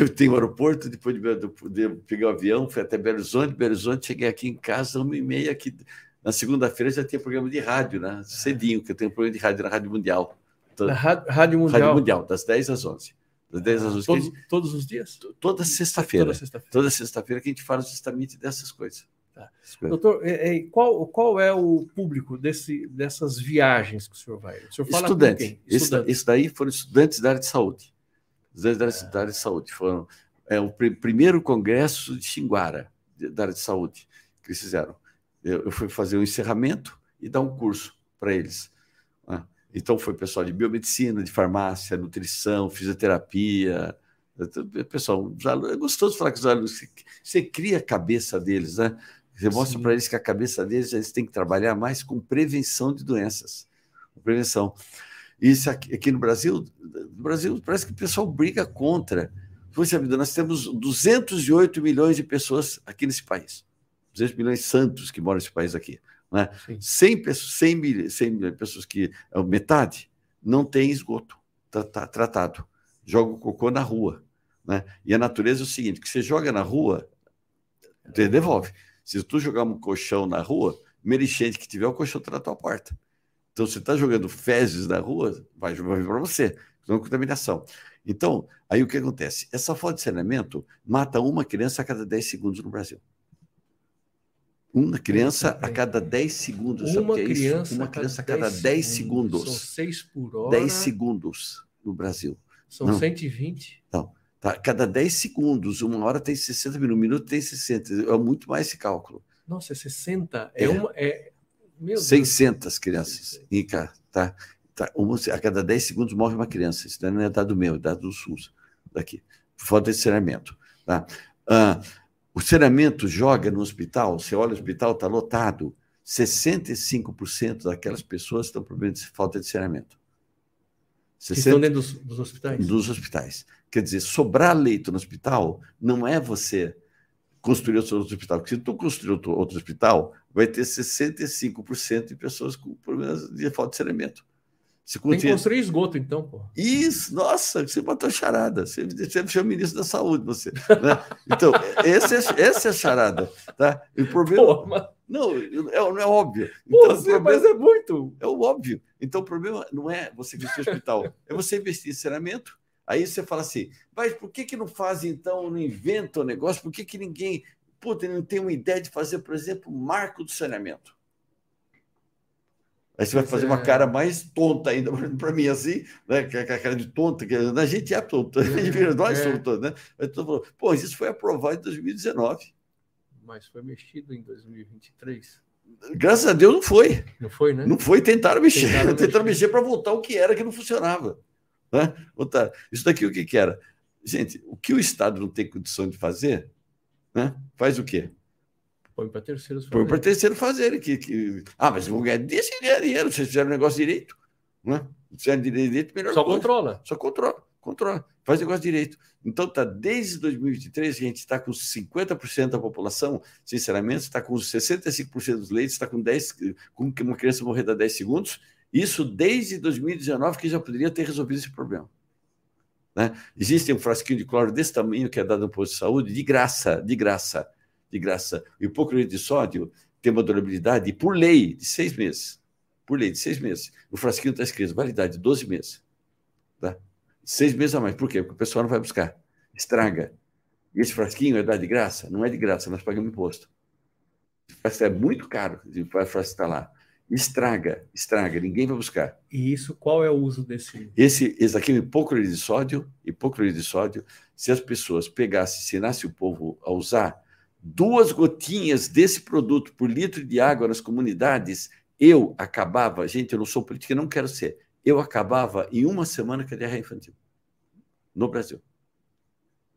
eu tenho um aeroporto, depois de, de, de, pegar o avião, fui até Belo Horizonte, Belo Horizonte, cheguei aqui em casa, uma e meia, aqui, na segunda-feira já tinha programa de rádio, né? Cedinho, que eu tenho programa de rádio na Rádio Mundial. Na Rádio Mundial? Rádio Mundial, das 10 às 11. Das 10 às 11. Todos, gente, todos os dias? Toda sexta-feira. Toda sexta-feira. Toda sexta-feira que a gente fala justamente dessas coisas. Tá. Doutor, é, é, qual, qual é o público desse, dessas viagens que o senhor vai? O senhor fala Estudante. Estudante. Esse, daí foram estudantes da área de saúde. Estudantes da área de saúde. Foram, é o pr primeiro congresso de Xinguara, da área de saúde, que eles fizeram. Eu, eu fui fazer o um encerramento e dar um curso para eles. Então, foi pessoal de biomedicina, de farmácia, nutrição, fisioterapia. Pessoal, é gostoso falar com os alunos. Você cria a cabeça deles, né? Você mostra para eles que a cabeça deles eles têm que trabalhar mais com prevenção de doenças. Prevenção. Isso aqui, aqui no Brasil, no Brasil parece que o pessoal briga contra. Poxa vida, nós temos 208 milhões de pessoas aqui nesse país. 200 milhões santos que moram nesse país aqui. Né? 100, pessoas, 100, mil, 100 mil pessoas que. É metade não tem esgoto tá, tá, tratado. Joga o cocô na rua. Né? E a natureza é o seguinte: que você joga na rua, você devolve. Se tu jogar um colchão na rua, primeira enchente que tiver, o colchão está na tua porta. Então, você está jogando fezes na rua, vai jogar para você, não contaminação. Então, aí o que acontece? Essa falta de saneamento mata uma criança a cada 10 segundos no Brasil. Uma criança a cada 10 segundos. Uma sabe criança, é Uma criança a cada 10 segundos. São 6 por hora. 10 segundos no Brasil. São Não. 120? Não. Tá, cada 10 segundos, uma hora tem 60 minutos, um minuto tem 60. É muito mais esse cálculo. Nossa, é 60? É, é uma. É, meu 600 Deus. crianças. E, tá, tá, uma, a cada 10 segundos morre uma criança. Isso não é dado meu, é dado do SUS, daqui. Por falta de saneamento. Tá? Ah, o saneamento joga no hospital, você olha o hospital, está lotado. 65% daquelas pessoas estão com problema de falta de saneamento. 60... estão dentro dos, dos hospitais? Dos hospitais. Quer dizer, sobrar leito no hospital não é você construir outro hospital. Porque se tu construir outro, outro hospital, vai ter 65% de pessoas com problemas de falta de saneamento. Se Tem que construir esgoto, então, pô. Isso, nossa, você botou charada. Você, você o ministro da saúde, você. (laughs) Né? Então, esse é, essa é a charada. Tá? E o problema. Pô, mas... Não, é, não é óbvio. Então, Pô, sim, problema... mas é muito. É o óbvio. Então, o problema não é você investir no hospital, é você investir em saneamento. Aí você fala assim, mas por que, que não fazem, então, não inventam o negócio? Por que, que ninguém puta, não tem uma ideia de fazer, por exemplo, o marco do saneamento? Aí você vai fazer uma é. cara mais tonta ainda para mim, assim, né? É a cara de tonta, que a gente é tonta, (laughs) a gente vira nós somos tontos, né? Aí tu falou, pô, isso foi aprovado em 2019. Mas foi mexido em 2023. Graças a Deus não foi. Não foi, né? Não foi, tentaram mexer. Tentaram, (laughs) tentaram mexer, mexer para voltar o que era que não funcionava. Né? Isso daqui o que, que era? Gente, o que o Estado não tem condição de fazer, né? faz o quê? Põe para terceiros fazerem. Põe para terceiros fazerem. Que, que... Ah, mas vão ganhar dinheiro. Vocês fizeram o negócio direito. Né? Fizeram direito, melhor Só coisa. controla. Só controla. Controla. Faz negócio direito. Então, tá, desde 2023, a gente está com 50% da população, sinceramente, está com 65% dos leitos, está com 10, com uma criança morrer a 10 segundos, isso desde 2019, que já poderia ter resolvido esse problema. Né? Existe um frasquinho de cloro desse tamanho que é dado no posto de saúde, de graça, de graça, de graça. O hipoclorito de sódio tem uma durabilidade, por lei, de seis meses. Por lei, de seis meses. O frasquinho está escrito, validade de 12 meses. Tá? Seis meses a mais. Por quê? Porque o pessoal não vai buscar. Estraga. E esse frasquinho é dado de graça? Não é de graça, nós pagamos imposto. É muito caro o frasco está lá estraga, estraga, ninguém vai buscar. E isso, qual é o uso desse? Esse, esse aqui é hipoclorito de sódio, hipoclorito de sódio, se as pessoas pegassem, ensinassem o povo a usar duas gotinhas desse produto por litro de água nas comunidades, eu acabava, gente, eu não sou política, não quero ser, eu acabava em uma semana com a diarreia infantil. No Brasil.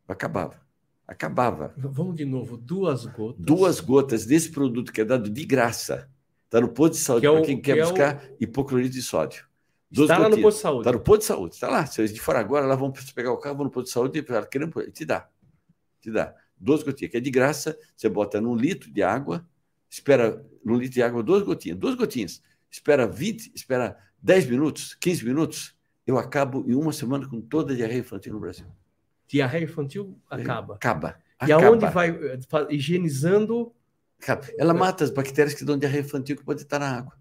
Acabava. Acabava. Vamos de novo, duas gotas. Duas gotas desse produto que é dado de graça Está no posto de saúde, que para é quem quer que buscar é o... hipoclorito de sódio. Duas está gotinhas. lá no posto de saúde. Está no posto de saúde. Está lá. Se a gente for agora, lá vão pegar o carro, vão no posto de saúde e te dá. Te dá. Duas gotinhas, que é de graça. Você bota num litro de água, espera num litro de água duas gotinhas. Duas gotinhas. Espera 20, espera 10 minutos, 15 minutos. Eu acabo em uma semana com toda a diarreia infantil no Brasil. Diarreia infantil acaba. Acaba. E acaba. aonde vai eh, higienizando ela mata as bactérias que dão diarreia infantil que pode estar na água.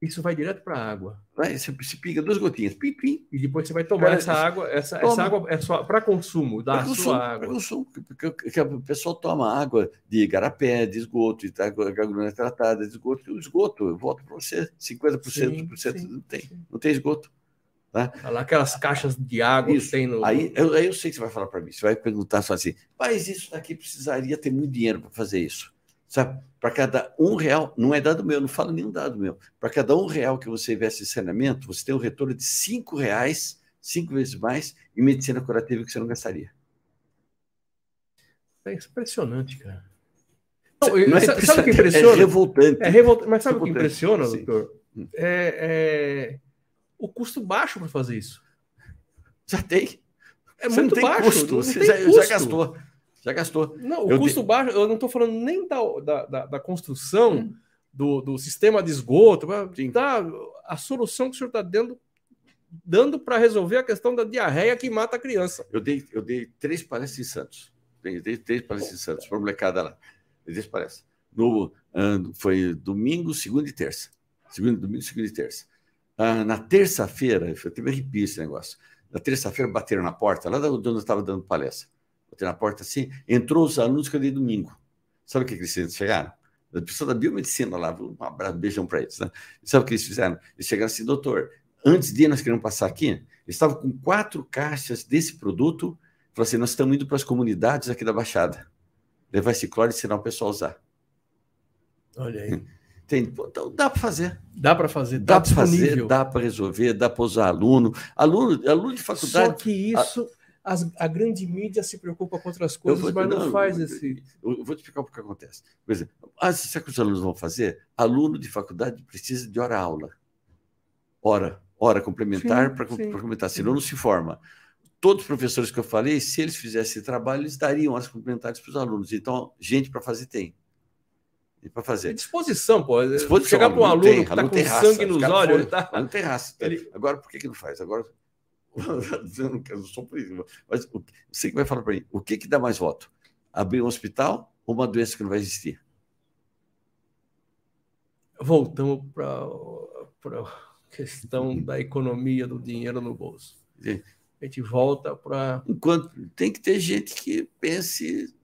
Isso vai direto para a água. Vai, você, você pica duas gotinhas, pim, pim. E depois você vai tomar Cara, essa água. Essa, essa água é só para consumo, da consumo, sua água. Consumo, porque, porque o pessoal toma água de garapé, de esgoto, de água tratada, de esgoto. O esgoto, eu volto para você, 50%, sim, sim, não tem. Sim. Não tem esgoto. Tá? Lá aquelas caixas de água isso. que tem no. Aí eu, aí eu sei que você vai falar para mim. Você vai perguntar só assim, mas isso daqui precisaria ter muito dinheiro para fazer isso. Sabe? Para cada um real, não é dado meu, não falo nenhum dado meu. Para cada um real que você investe em saneamento, você tem um retorno de cinco reais, cinco vezes mais, em medicina curativa que você não gastaria. É impressionante, cara. Não, não é sabe, sabe o que impressiona? É revoltante. É revoltante. Mas sabe o que impressiona, Sim. doutor? Hum. É, é, o custo baixo para fazer isso. Já tem. É você muito baixo. Custo. Você já, custo. já gastou. Já gastou. Não, o eu custo de... baixo, eu não estou falando nem da, da, da, da construção hum. do, do sistema de esgoto, da, a solução que o senhor está dando, dando para resolver a questão da diarreia que mata a criança. Eu dei, eu dei três palestras em Santos. Dei, dei três palestras em Santos, para molecada lá. Dei três palestras. No, foi domingo, segunda e terça. Segundo, domingo, segunda e terça. Uh, na terça-feira, eu tive arrepio esse negócio. Na terça-feira bateram na porta, lá de onde eu estava dando palestra. Bateram na porta assim, entrou os alunos que eu dei domingo. Sabe o que, eles chegaram? A pessoa da biomedicina lá, um abraço, beijão para eles. Né? Sabe o que eles fizeram? Eles chegaram assim, doutor, antes de nós queremos passar aqui, eles estavam com quatro caixas desse produto. Falaram assim: nós estamos indo para as comunidades aqui da Baixada. Levar esse cloro e ensinar o pessoal a usar. Olha aí. Tem, então dá para fazer. Dá para fazer, dá tá para fazer, dá para resolver, dá para usar aluno. Aluno, aluno de faculdade. Só que isso. As, a grande mídia se preocupa com outras coisas, vou, mas não, não faz eu, esse. Eu vou te explicar o que acontece. Por exemplo, ah, sabe o que os alunos vão fazer? Aluno de faculdade precisa de hora-aula. Hora, hora complementar para complementar, senão não se forma. Todos os professores que eu falei, se eles fizessem esse trabalho, eles dariam horas complementares para os alunos. Então, gente para fazer tem. Para fazer. É disposição, pô. Disposição, Chegar para um aluno tem, que está com raça, sangue nos olhos. Tá... Não tem raça. Ele... Agora, por que, que não faz? Agora eu não sou político, mas você que vai falar para mim, o que, que dá mais voto? Abrir um hospital ou uma doença que não vai existir? Voltamos para a questão da economia do dinheiro no bolso. A gente volta para. Enquanto tem que ter gente que pense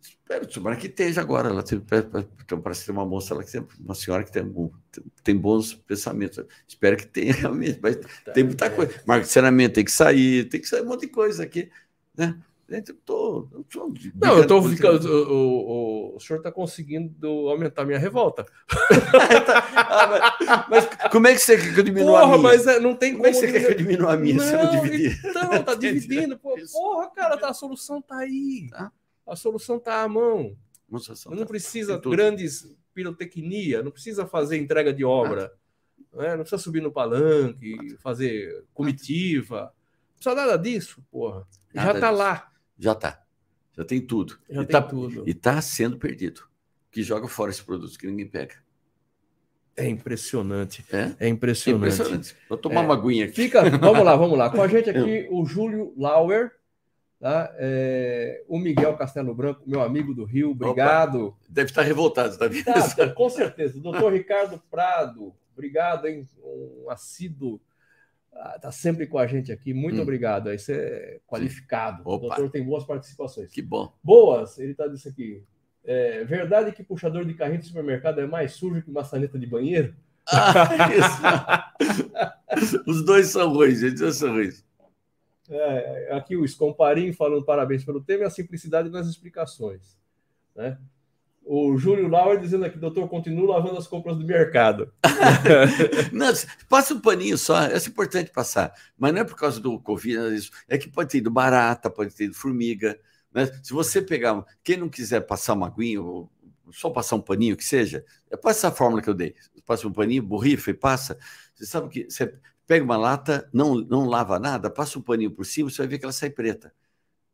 Espero, tomara que esteja agora. Ela tem, então, parece ter uma moça lá que tem, uma senhora que tem, tem bons pensamentos. Espero que tenha (laughs) realmente, mas tá, tem muita é. coisa. Marketing tem que sair, tem que sair um monte de coisa aqui, né? Eu tô, eu tô não, eu tô ficando. O, o, o senhor está conseguindo aumentar minha revolta. (laughs) ah, mas, mas, como é que você quer que eu diminua porra, a minha? mas é, não tem como. Como é que você quer que eu diminua a minha não, se eu não dividir? Então, tá (laughs) dividindo. Porra, cara, tá, a solução tá aí. Tá. A solução está à mão. Não tá precisa grandes pirotecnia, não precisa fazer entrega de obra, né? não precisa subir no palanque, fazer comitiva, não precisa nada disso, porra. Já está lá. Já está. Já tem tudo. Já e tem tá, tudo. E está sendo perdido. Que joga fora esse produto que ninguém pega. É impressionante. É, é impressionante. É impressionante. Vou tomar é. uma aguinha aqui. Fica, vamos lá, vamos lá. Com a gente (laughs) aqui, o Júlio Lauer, Tá? É, o Miguel Castelo Branco, meu amigo do Rio, obrigado. Opa, deve estar revoltado, tá vendo? Tá, com certeza. Doutor Ricardo Prado, obrigado, hein? Um assíduo, está ah, sempre com a gente aqui. Muito hum. obrigado. Aí você é qualificado. O doutor tem boas participações. Que bom. Boas, ele está disse aqui. É, verdade que puxador de carrinho de supermercado é mais sujo que maçaneta de banheiro? Ah. (laughs) Os dois são ruins, gente, os dois são ruins. É, aqui o Escomparim falando parabéns pelo tema e a simplicidade nas explicações. Né? O Júlio Lauer dizendo aqui, doutor, continua lavando as compras do mercado. (laughs) (laughs) não, passa um paninho só, é importante passar. Mas não é por causa do Covid, é, isso. é que pode ter ido barata, pode ter ido formiga. Né? Se você pegar, quem não quiser passar uma aguinha, só passar um paninho que seja, é passa a fórmula que eu dei. Passa um paninho, borrifa e passa. Você sabe que você Pega uma lata, não, não lava nada, passa um paninho por cima, você vai ver que ela sai preta.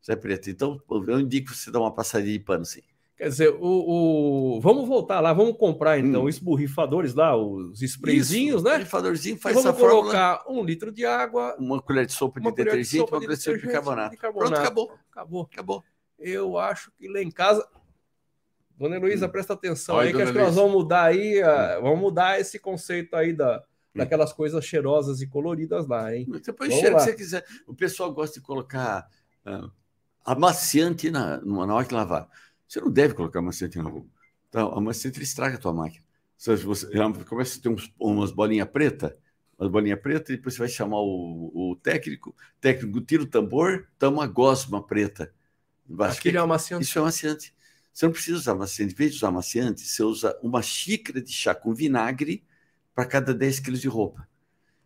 Sai preta. Então, eu indico você dar uma passadinha de pano, sim. Quer dizer, o, o, vamos voltar lá, vamos comprar então hum. os borrifadores lá, os sprayzinhos, né? Borrifadorzinho faz vamos essa colocar fórmula, um litro de água, uma colher de sopa de detergente, uma colher de sopa de bicarbonato. de. Pronto, acabou. Acabou. Acabou. Eu acho que lá em casa. Dona Heloísa, hum. presta atenção Olha, aí, que acho que nós vamos mudar aí, hum. vamos mudar esse conceito aí da, daquelas coisas cheirosas e coloridas lá, hein? Você pode cheiro que você quiser. O pessoal gosta de colocar uh, amaciante na, na hora de lavar. Você não deve colocar amaciante na roupa. Então, amaciante estraga a tua máquina. Você, você começa a ter uns, umas bolinhas pretas, umas bolinhas pretas, e depois você vai chamar o, o técnico, o técnico tira o tambor, dá uma gosma preta. Embaixo. Aquilo é amaciante. Isso é amaciante. Você não precisa usar amaciante. Em vez de usar amaciante, você usa uma xícara de chá com vinagre para cada 10 quilos de roupa.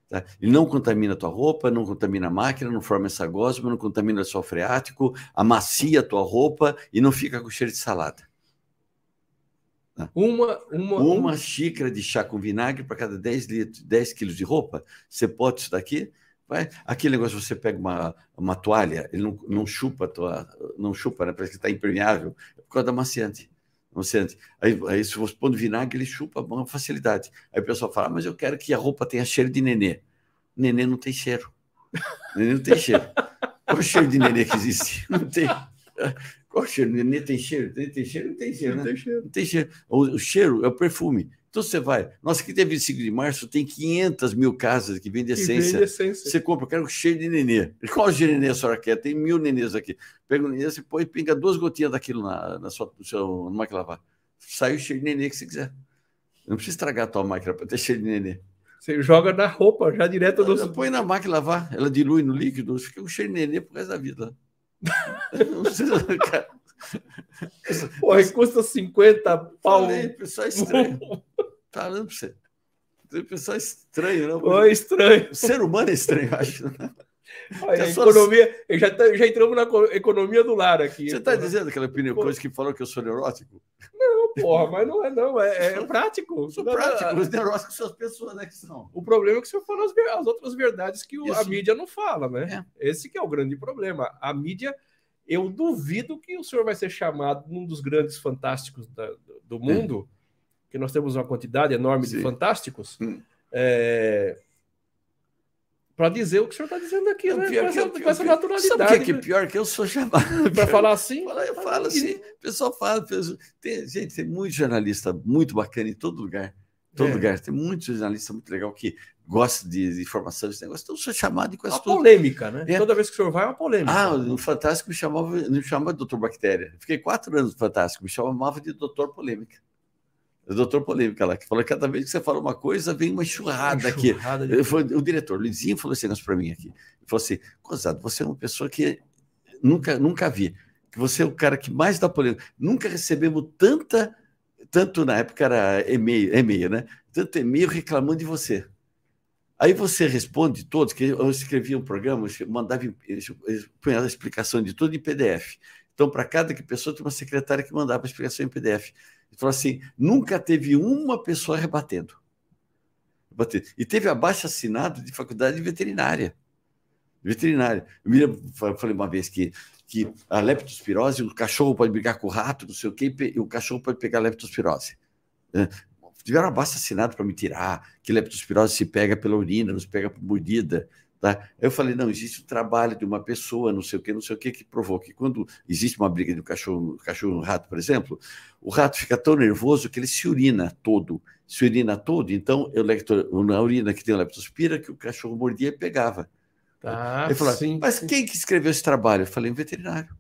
Tá? Ele não contamina a tua roupa, não contamina a máquina, não forma essa gosma, não contamina o sol freático, amacia a tua roupa e não fica com cheiro de salada. Tá? Uma, uma, uma xícara de chá com vinagre para cada 10, litros, 10 quilos de roupa. Você pode isso daqui? Vai. Aquele negócio, você pega uma, uma toalha, ele não, não chupa, tua, não chupa, né? parece que está impermeável, é por causa da amaciante. Não sente. Aí, aí, se você põe vinagre, ele chupa com facilidade. Aí o pessoal fala, ah, mas eu quero que a roupa tenha cheiro de nenê. Nenê não tem cheiro. Nenê não tem cheiro. Qual o cheiro de nenê que existe? (laughs) Não tem. Qual o cheiro? Nenê tem cheiro? Tem, tem cheiro? Não tem cheiro, não né? Tem cheiro. Não tem cheiro. O, o cheiro é o perfume. Então você vai. Nossa, aqui tem 25 de março, tem 500 mil casas que vendem essência. Vende essência. Você compra, eu quero cheiro de nenê. (laughs) Qual de nenê a senhora quer? Tem mil nenês aqui. Pega o nenê, você põe, pinga duas gotinhas daquilo na, na sua no seu, máquina lavar. Sai o cheiro de nenê que você quiser. Não precisa estragar a tua máquina para ter cheiro de nenê. Você joga na roupa, já direto do. Põe na máquina lavar, ela dilui no líquido, fica com cheiro de nenê por resto da vida. (laughs) Não precisa, cara. (laughs) Porra, custa 50 pau. Falei, pessoal é estranho. (laughs) Pra você. O pessoal é estranho, não? Né? Oh, estranho. O ser humano é estranho, acho. Né? Olha, a economia, já, tá, já entramos na economia do lar aqui. Você está dizendo aquela opinião, coisa que falou que eu sou neurótico? Não, porra, mas não é não, é, é prático. Eu sou prático, os neuróticos são as pessoas né, que são. O problema é que o senhor fala as, as outras verdades que o, a mídia não fala, né? É. Esse que é o grande problema. A mídia, eu duvido que o senhor vai ser chamado num dos grandes fantásticos da, do mundo, é. que nós temos uma quantidade enorme Sim. de fantásticos, hum. é, para dizer o que o senhor está dizendo aqui, né? Pior com, essa, com essa naturalidade. Sabe o que é, que é pior? Que eu sou chamado. (laughs) Para falar assim? Eu falo assim, o pessoal fala. Tem, gente, tem muito jornalista muito bacana em todo lugar. Todo é. lugar. Tem muito jornalista muito legal que gosta de informação, desse negócio. Então, eu sou chamado de quase uma tudo. polêmica, né? É. Toda vez que o senhor vai, é uma polêmica. Ah, no Fantástico me chamava, me chamava de doutor Bactéria. Fiquei quatro anos no Fantástico, me chamava de doutor Polêmica o doutor Polêmica lá, que falou que cada vez que você fala uma coisa, vem uma enxurrada, uma enxurrada aqui. De... Foi, o diretor, Luizinho, falou esse negócio para mim aqui. Ele falou assim: Cosado, você é uma pessoa que nunca, nunca vi. Que você é o cara que mais dá polêmica. Nunca recebemos tanta, tanto na época era e-mail, e-mail, né? Tanto e-mail reclamando de você. Aí você responde todos, que eu escrevia um programa, eu mandava punha a explicação de tudo em PDF. Então, para cada pessoa, tem uma secretária que mandava a explicação em PDF. Falou assim: nunca teve uma pessoa rebatendo. E teve abaixo assinado de faculdade de veterinária. Veterinária. Eu me falei uma vez que, que a leptospirose, o cachorro pode brigar com o rato, não sei o quê, e o cachorro pode pegar leptospirose. Tiveram abaixo assinado para me tirar, que leptospirose se pega pela urina, não se pega por mordida. Tá? Eu falei, não, existe o trabalho de uma pessoa, não sei o que, não sei o que, que provoca. quando existe uma briga de um cachorro, um cachorro e um rato, por exemplo, o rato fica tão nervoso que ele se urina todo. Se urina todo, então eu na urina que tem o leptospira, que o cachorro mordia e pegava. Ah, ele falou, sim, mas sim. quem que escreveu esse trabalho? Eu falei, um veterinário.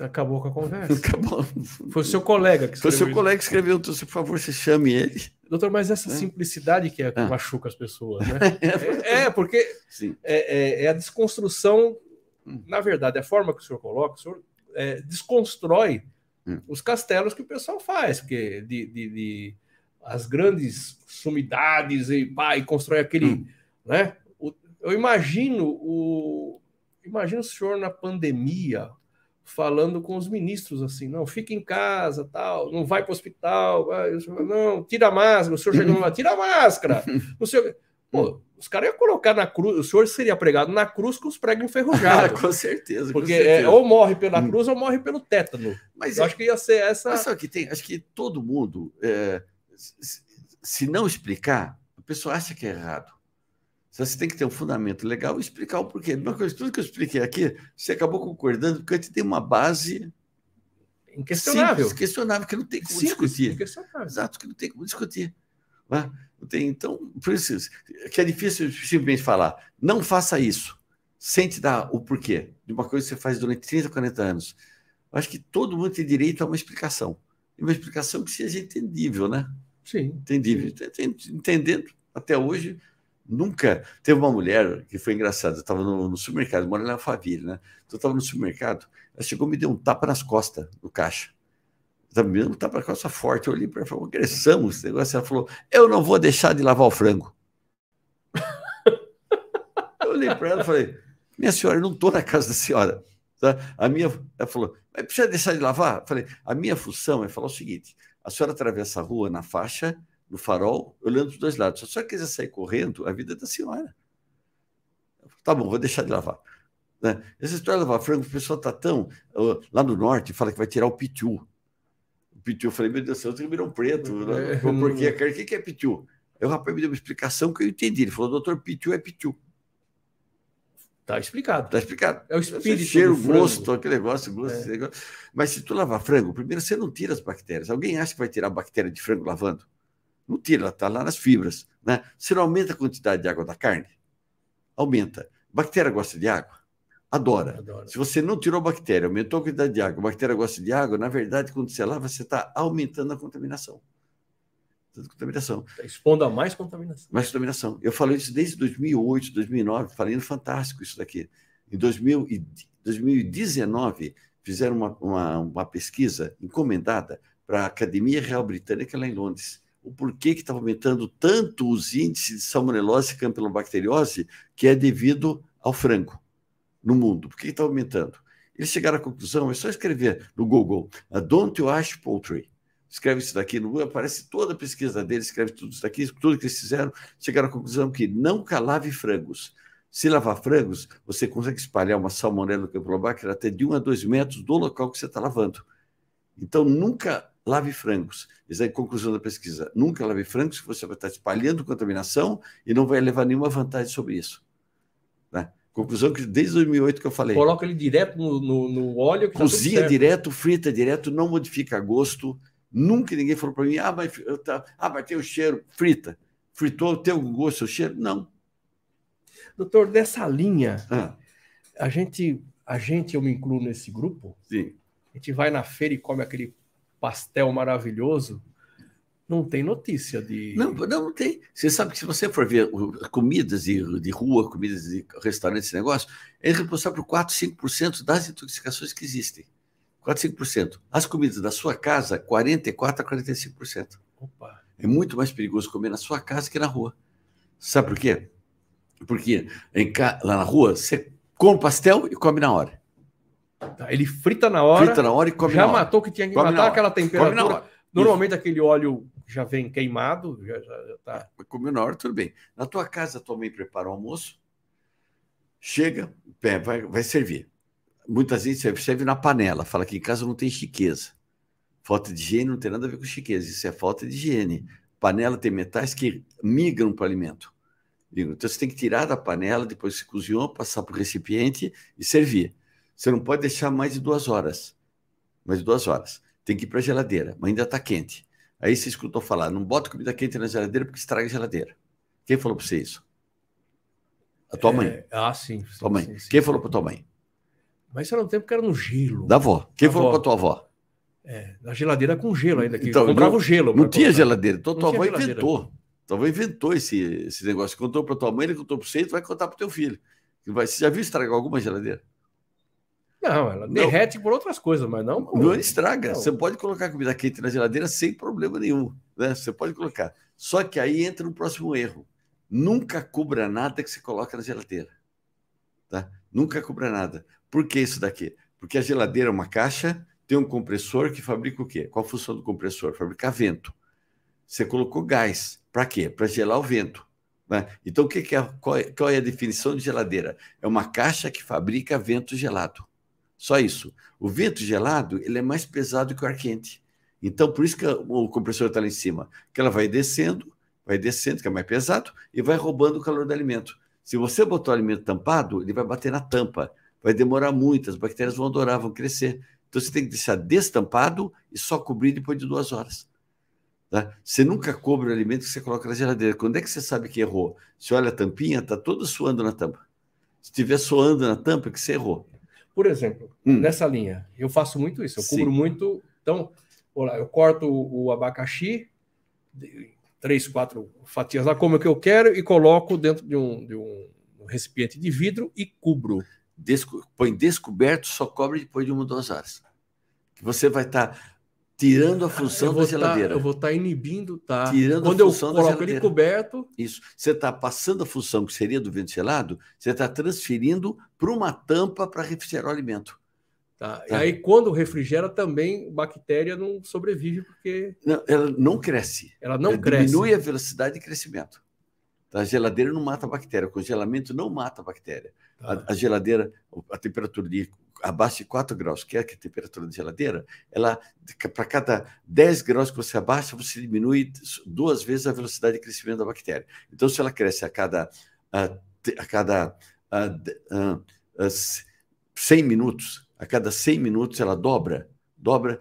Acabou com a conversa. (laughs) Acabou. Foi o seu colega que escreveu. Foi o seu isso. colega que escreveu, então, por favor, você chame ele. Doutor, mas essa é. simplicidade que, é que ah. machuca as pessoas, né? (laughs) é, é, porque é, é, é, a desconstrução, hum. na verdade, a forma que o senhor coloca, o senhor é, desconstrói hum. os castelos que o pessoal faz, porque de, de, de as grandes sumidades e, pá, e constrói aquele, hum. né? O, eu imagino o imagino o senhor na pandemia falando com os ministros assim, não, fica em casa, tal, não vai para o hospital, vai, não, tira a máscara, o senhor chegando (laughs) lá, tira a máscara, o senhor... Pô, os caras iam colocar na cruz, o senhor seria pregado na cruz com os pregos enferrujados. (laughs) com certeza. Porque com certeza. É, ou morre pela hum. cruz ou morre pelo tétano. Mas eu é, acho que ia ser essa. Mas sabe que tem? Acho que todo mundo, é, se não explicar, a pessoa acha que é errado. Você tem que ter um fundamento legal e explicar o porquê. Uma coisa, tudo que eu expliquei aqui, você acabou concordando porque a gente tem uma base inquestionável, simples, questionável que não tem como simples, discutir. Exato, que não tem como discutir. Não tem, então, por isso que é difícil simplesmente falar, não faça isso, sem te dar o porquê de uma coisa que você faz durante 30, 40 anos. Eu acho que todo mundo tem direito a uma explicação. E uma explicação que seja entendível, né? Sim. Entendível. Entendendo até hoje Nunca. Teve uma mulher que foi engraçada, estava no, no, supermercado, mora na Alphaville, né? Então, estava no supermercado, ela chegou me deu um tapa nas costas no caixa. Dando um tapa nas costas forte. Eu olhei para ela e falei, agressão esse negócio. Ela falou, eu não vou deixar de lavar o frango. eu olhei para ela e falei, minha senhora, eu não estou na casa da senhora. Tá? A minha, ela falou, mas precisa deixar de lavar? Eu falei, a minha função é falar o seguinte: a senhora atravessa a rua na faixa no farol, olhando dos dois lados. Se a senhora quiser sair correndo, a vida é da senhora. Tá bom, vou deixar de lavar. Né? Essa história de lavar frango, o pessoal está tão. Lá no norte, fala que vai tirar o pitiu. O pitiu, eu falei, meu Deus do céu, Ribeirão Preto. É, porque, cara, o que é pitiu? Aí o rapaz me deu uma explicação que eu entendi. Ele falou, doutor, pitiu é pitiu. Tá explicado. Tá explicado. É o espírito. É cheiro, gosto, aquele negócio, gosto, é. negócio. Mas se tu lavar frango, primeiro você não tira as bactérias. Alguém acha que vai tirar a bactéria de frango lavando? Não tira, ela está lá nas fibras. Né? Você não aumenta a quantidade de água da carne? Aumenta. Bactéria gosta de água? Adora. Adora. Se você não tirou a bactéria, aumentou a quantidade de água, a bactéria gosta de água, na verdade, quando você lava, você está aumentando a contaminação. Contaminação. Está expondo a mais contaminação. Mais contaminação. Eu falei isso desde 2008, 2009, falei no Fantástico isso daqui. Em 2000 e 2019, fizeram uma, uma, uma pesquisa encomendada para a Academia Real Britânica lá em Londres o porquê que estava aumentando tanto os índices de salmonelose e campylobacteriose, que é devido ao frango no mundo. Por que está aumentando? Eles chegaram à conclusão, é só escrever no Google, Don't Wash Poultry. Escreve isso daqui no Google, aparece toda a pesquisa deles, escreve tudo isso daqui, tudo que eles fizeram, chegaram à conclusão que não lave frangos. Se lavar frangos, você consegue espalhar uma salmonela Campylobacter até de um a dois metros do local que você está lavando. Então, nunca lave frangos. Essa é a conclusão da pesquisa. Nunca lave frangos, que você vai estar espalhando contaminação e não vai levar nenhuma vantagem sobre isso. Né? Conclusão que desde 2008 que eu falei. Coloca ele direto no, no, no óleo. Que tá Cozinha tá direto, frita direto, não modifica gosto. Nunca ninguém falou para mim, ah mas, tá, ah, mas tem o cheiro. Frita. Fritou, tem algum gosto, o cheiro? Não. Doutor, dessa linha, ah. a gente, a gente, eu me incluo nesse grupo. Sim. A gente vai na feira e come aquele pastel maravilhoso não tem notícia de. Não, não, tem. Você sabe que se você for ver comidas de, de rua, comidas de restaurantes, esse negócio, é responsável por 4, 5% das intoxicações que existem. 4, 5%. As comidas da sua casa, 44 a 45%. Opa. É muito mais perigoso comer na sua casa que na rua. Sabe por quê? Porque em, lá na rua, você come pastel e come na hora. Tá, ele frita na hora. Frita na hora e come já na hora. Já matou que tinha que come matar aquela temperatura. Normalmente Isso. aquele óleo já vem queimado, já, já, já tá. Comeu na hora, tudo bem. Na tua casa, tua mãe prepara o almoço, chega, vai, vai servir. Muitas vezes serve, serve na panela, fala que em casa não tem chiqueza. Falta de higiene não tem nada a ver com chiqueza, isso é falta de higiene. Panela tem metais que migram para o alimento. Então você tem que tirar da panela, depois que se cozinhou, passar para o recipiente e servir. Você não pode deixar mais de duas horas. Mais de duas horas. Tem que ir para a geladeira, mas ainda está quente. Aí você escutou falar, não bota comida quente na geladeira porque estraga a geladeira. Quem falou para você isso? A tua é... mãe. Ah, sim. sim tua mãe. Sim, sim, Quem falou para tua mãe? Mas isso era um tempo que era no gelo. Da avó. Quem da falou para tua avó? É, na geladeira com gelo ainda. Que então, comprava não, o gelo. Não tinha geladeira. Então, tua avó geladeira. inventou. Tua avó inventou esse, esse negócio. Contou para tua mãe, ele contou para você, e tu vai contar para teu filho. Você já viu estragar alguma geladeira? Não, ela não. derrete por outras coisas, mas não. Não estraga. Não. Você pode colocar comida quente na geladeira sem problema nenhum. Né? Você pode colocar. Só que aí entra um próximo erro. Nunca cubra nada que você coloca na geladeira. Tá? Nunca cubra nada. Por que isso daqui? Porque a geladeira é uma caixa, tem um compressor que fabrica o quê? Qual a função do compressor? Fabricar vento. Você colocou gás. Para quê? Para gelar o vento. Né? Então, o que, que é, qual, é, qual é a definição de geladeira? É uma caixa que fabrica vento gelado. Só isso. O vento gelado ele é mais pesado que o ar quente. Então, por isso que o compressor está lá em cima. Que ela vai descendo, vai descendo, que é mais pesado, e vai roubando o calor do alimento. Se você botar o alimento tampado, ele vai bater na tampa. Vai demorar muito, as bactérias vão adorar, vão crescer. Então, você tem que deixar destampado e só cobrir depois de duas horas. Tá? Você nunca cobre o alimento que você coloca na geladeira. Quando é que você sabe que errou? Você olha a tampinha, está toda suando na tampa. Se estiver suando na tampa, é que você errou. Por exemplo, hum. nessa linha, eu faço muito isso, eu Sim. cubro muito. Então, olá, eu corto o, abacaxi, três, quatro fatias lá, como que eu quero, e coloco dentro de um, de um recipiente de vidro e cubro. Desco, põe descoberto, só cobre depois de uma ou duas horas. Você vai estar tá tirando a função da tá, geladeira. Tá, eu vou estar tá inibindo, tá? Tirando Quando a função eu coloco ele coberto. Isso. Você está passando a função que seria do vento gelado, você está transferindo para uma tampa para refrigerar o alimento. Tá. tá. E aí, quando refrigera, também bactéria não sobrevive, porque. Não, ela não cresce. Ela não ela cresce. Diminui a velocidade de crescimento. Tá? A geladeira não mata a bactéria, o congelamento não mata a bactéria. Tá. A, a, geladeira, a temperatura de abaixo de 4 graus, que é a temperatura da geladeira, ela para cada 10 graus que você abaixa, você diminui duas vezes a velocidade de crescimento da bactéria. Então, se ela cresce a cada, a, a cada a, a, a 100 minutos, a cada 100 minutos ela dobra, dobra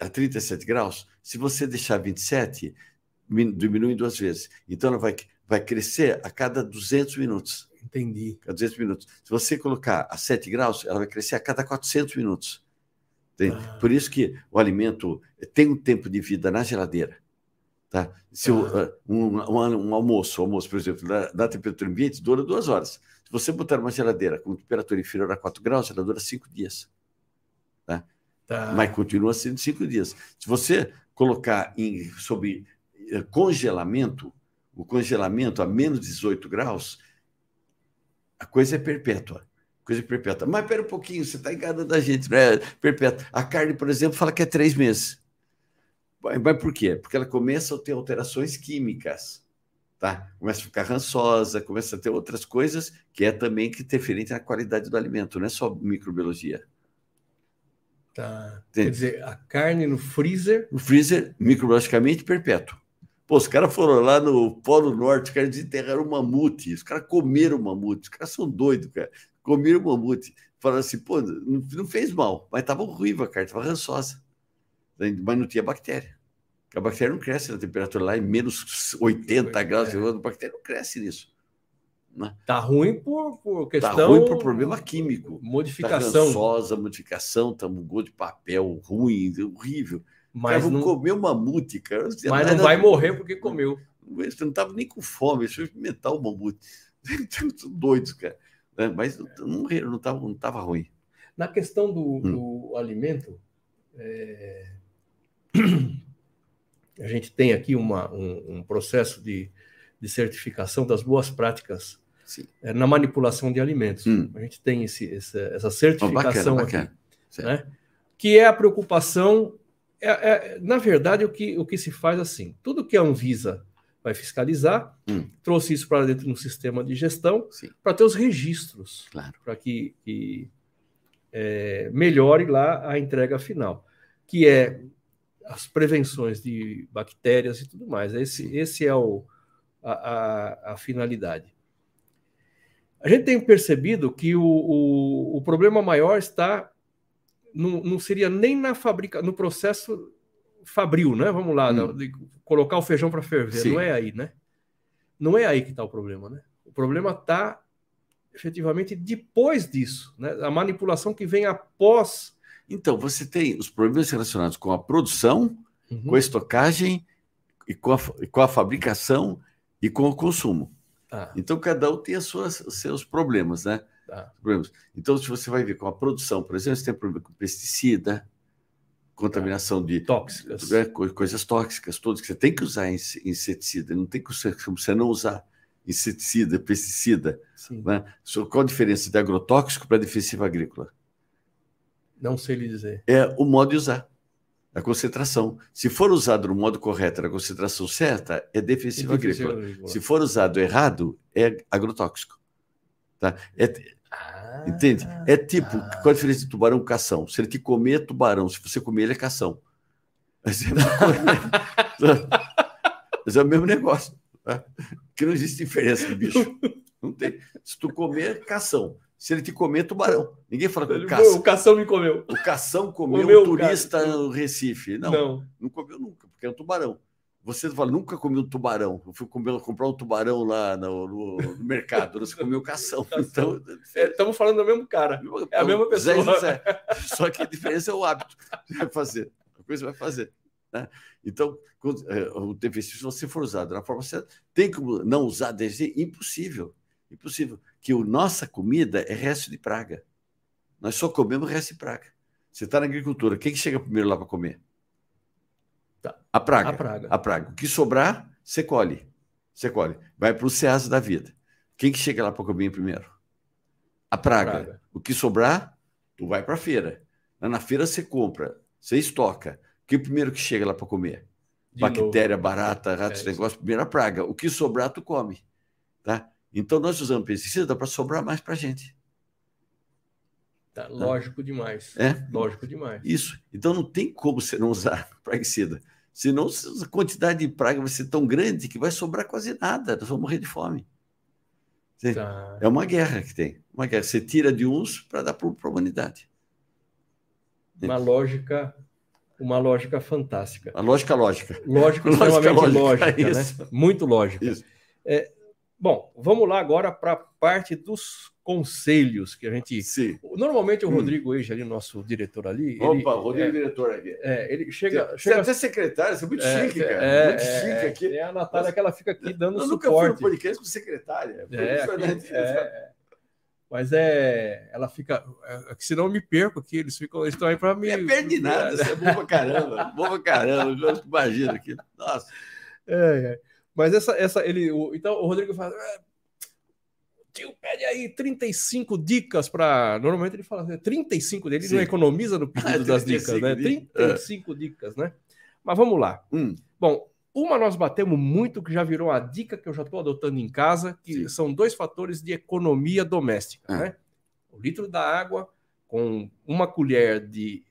a 37 graus. Se você deixar 27, diminui duas vezes. Então, ela vai, vai crescer a cada 200 minutos. Entendi. A 200 minutos. Se você colocar a 7 graus, ela vai crescer a cada 400 minutos. Ah. Por isso que o alimento tem um tempo de vida na geladeira. Tá? Se ah. Uh, um, um, um, almoço, almoço, por exemplo, da, da temperatura ambiente, dura duas horas. Se você botar uma geladeira com temperatura inferior a 4 graus, ela dura 5 dias. Tá? Tá. Mas continua sendo 5 dias. Se você colocar em, sobre eh, congelamento, o congelamento a menos 18 graus, a coisa é perpétua. Coisa é perpétua. Mas pera um pouquinho, você está enganando a gente, não é perpétua. A carne, por exemplo, fala que é três meses. Mas por quê? Porque ela começa a ter alterações químicas. Tá? Começa a ficar rançosa, começa a ter outras coisas que é também que interferente na qualidade do alimento, não é só microbiologia. Tá. Quer dizer, a carne no freezer. No freezer, microbiologicamente perpétuo. Pô, os caras foram lá no Polo Norte, os caras desenterraram um mamute, os caras comeram mamute, os caras são doidos, cara. Comeram mamute. Falaram assim, pô, não, fez mal, mas estava ruiva a carne, estava rançosa. Mas não tinha bactéria. A bactéria não cresce na temperatura lá em menos 80 graus, é. a bactéria não cresce nisso. Né? Tá ruim por, por tá questão. Tá ruim por problema químico. Modificação. Tá rançosa, modificação, tá um gosto de papel ruim, horrível. Mas cara, não comeu mamute, cara. Mas não vai morrer porque comeu. Você não estava nem com fome, deixa eu experimentar o mamute. (laughs) Doidos, cara. Né? Mas não não estava não tava ruim. Na questão do, hum. do alimento, é... (clears throat) a gente tem aqui uma, um, um processo de, de certificação das boas práticas é, na manipulação de alimentos. Hum. A gente tem esse, essa, essa certificação oh, bacana, aqui, né? que é a preocupação. É, é, na verdade, o que, o que se faz assim: tudo que a Anvisa vai fiscalizar, hum. trouxe isso para dentro do sistema de gestão para ter os registros, claro. para que, que é, melhore lá a entrega final, que é as prevenções de bactérias e tudo mais. Esse, esse é o, a, a, a finalidade. A gente tem percebido que o, o, o problema maior está não, não, seria nem na fábrica, no processo fabril, né? Vamos lá, hum. de colocar o feijão para ferver. Sim. Não é aí, né? Não é aí que está o problema, né? O problema está efetivamente depois disso, né? A manipulação que vem após. Então, você tem os problemas relacionados com a produção, uhum. com a estocagem, e com a, com a fabricação e com o consumo. Ah. Então, cada um tem as suas, os seus problemas, né? Problemas. Então, se você vai ver com a produção, por exemplo, você tem problema com pesticida, contaminação de tóxicas, né, coisas tóxicas, todas que você tem que usar inseticida, não tem que você não usar inseticida, pesticida. Né? Qual a diferença de agrotóxico para defensiva agrícola? Não sei lhe dizer. É o modo de usar a concentração. Se for usado no modo correto, na concentração certa, é defensivo agrícola. agrícola. Se for usado errado, é agrotóxico. Tá? É, ah, entende? É tipo, ah. qual a diferença de tubarão e cação? Se ele te comer, é tubarão. Se você comer, ele é cação. Mas é, (laughs) Mas é o mesmo negócio. Tá? Que não existe diferença, bicho. Não tem. Se tu comer, cação. Se ele te comer, tubarão. Ninguém fala que o cação. O cação me comeu. O cação comeu o um turista no Recife. Não, não, não comeu nunca, porque é um tubarão. Você fala, nunca comi um tubarão. Eu fui comer, comprar um tubarão lá no, no, no mercado. Você comeu cação. Então, é, estamos falando do mesmo cara. É a mesma pessoa. Zé, Só que a diferença é o hábito vai fazer. A coisa vai fazer. Né? Então, é, o defensivo, se você for usado na forma certa, tem como não usar DG? Impossível. Impossível. Que a nossa comida é resto de praga. Nós só comemos resto de praga. Você está na agricultura, quem que chega primeiro lá para comer? Tá. A praga. A praga. A praga. O que sobrar, você colhe. Você colhe. Vai para o ceasa da vida. Quem que chega lá para comer primeiro? A praga. a praga. O que sobrar, tu vai para a feira. na feira você compra, você estoca. O que primeiro que chega lá para comer? De Bactéria, novo. barata, ratos, é negócio, primeiro a praga. O que sobrar, tu come. Tá? Então, nós usamos pesticida para sobrar mais para a gente. Tá, lógico demais. É? Lógico demais. Isso. Então, não tem como você não usar (laughs) praguicida. Senão, a quantidade de praga vai ser tão grande que vai sobrar quase nada. Nós vamos morrer de fome. Tá. É uma guerra que tem. Uma guerra. Você tira de uns para dar para a humanidade. Uma lógica uma lógica fantástica. A lógica lógica. Lógica (laughs) extremamente lógica, lógica né? Muito lógica. É, Bom, vamos lá agora para a parte dos conselhos que a gente. Sim. Normalmente o hum. Rodrigo Eija, ali, nosso diretor ali. Opa, ele, Rodrigo é, diretor aqui. É, ele chega. Você, chega... é até secretário, você é muito é, chique, cara. É, muito é, chique aqui. É a Natália que ela fica aqui dando eu suporte. Eu nunca fui no podcast com secretária. É, aqui, é, mas é. Ela fica. É, senão eu me perco aqui, eles ficam. Eles estão aí para me. É perde nada, você é bom pra caramba. (laughs) bom pra caramba. Eu imagino aqui. Nossa. É, é. Mas essa, essa ele, o, então o Rodrigo fala, ah, tio, pede aí 35 dicas para. Normalmente ele fala 35 dele, ele não economiza no (laughs) pedido das dicas, né? 35 dicas, né? Mas vamos lá. Hum. Bom, uma nós batemos muito, que já virou a dica que eu já estou adotando em casa, que Sim. são dois fatores de economia doméstica, ah. né? O litro da água com uma colher de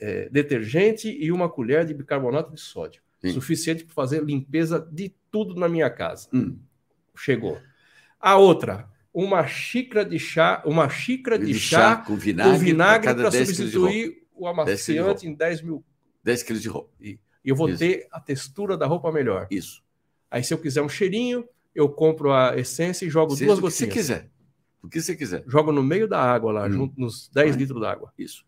é, detergente e uma colher de bicarbonato de sódio. Sim. Suficiente para fazer limpeza de tudo na minha casa. Hum. Chegou. A outra, uma xícara de chá, uma xícara de, de chá, chá, com vinagre, vinagre para substituir o amaciante em 10 mil. 10 quilos de roupa. E eu vou Isso. ter a textura da roupa melhor. Isso. Aí, se eu quiser um cheirinho, eu compro a essência e jogo Seja duas gotinhas. Se quiser. O que você quiser. Jogo no meio da água lá, hum. junto nos 10 ah, litros d'água. Isso.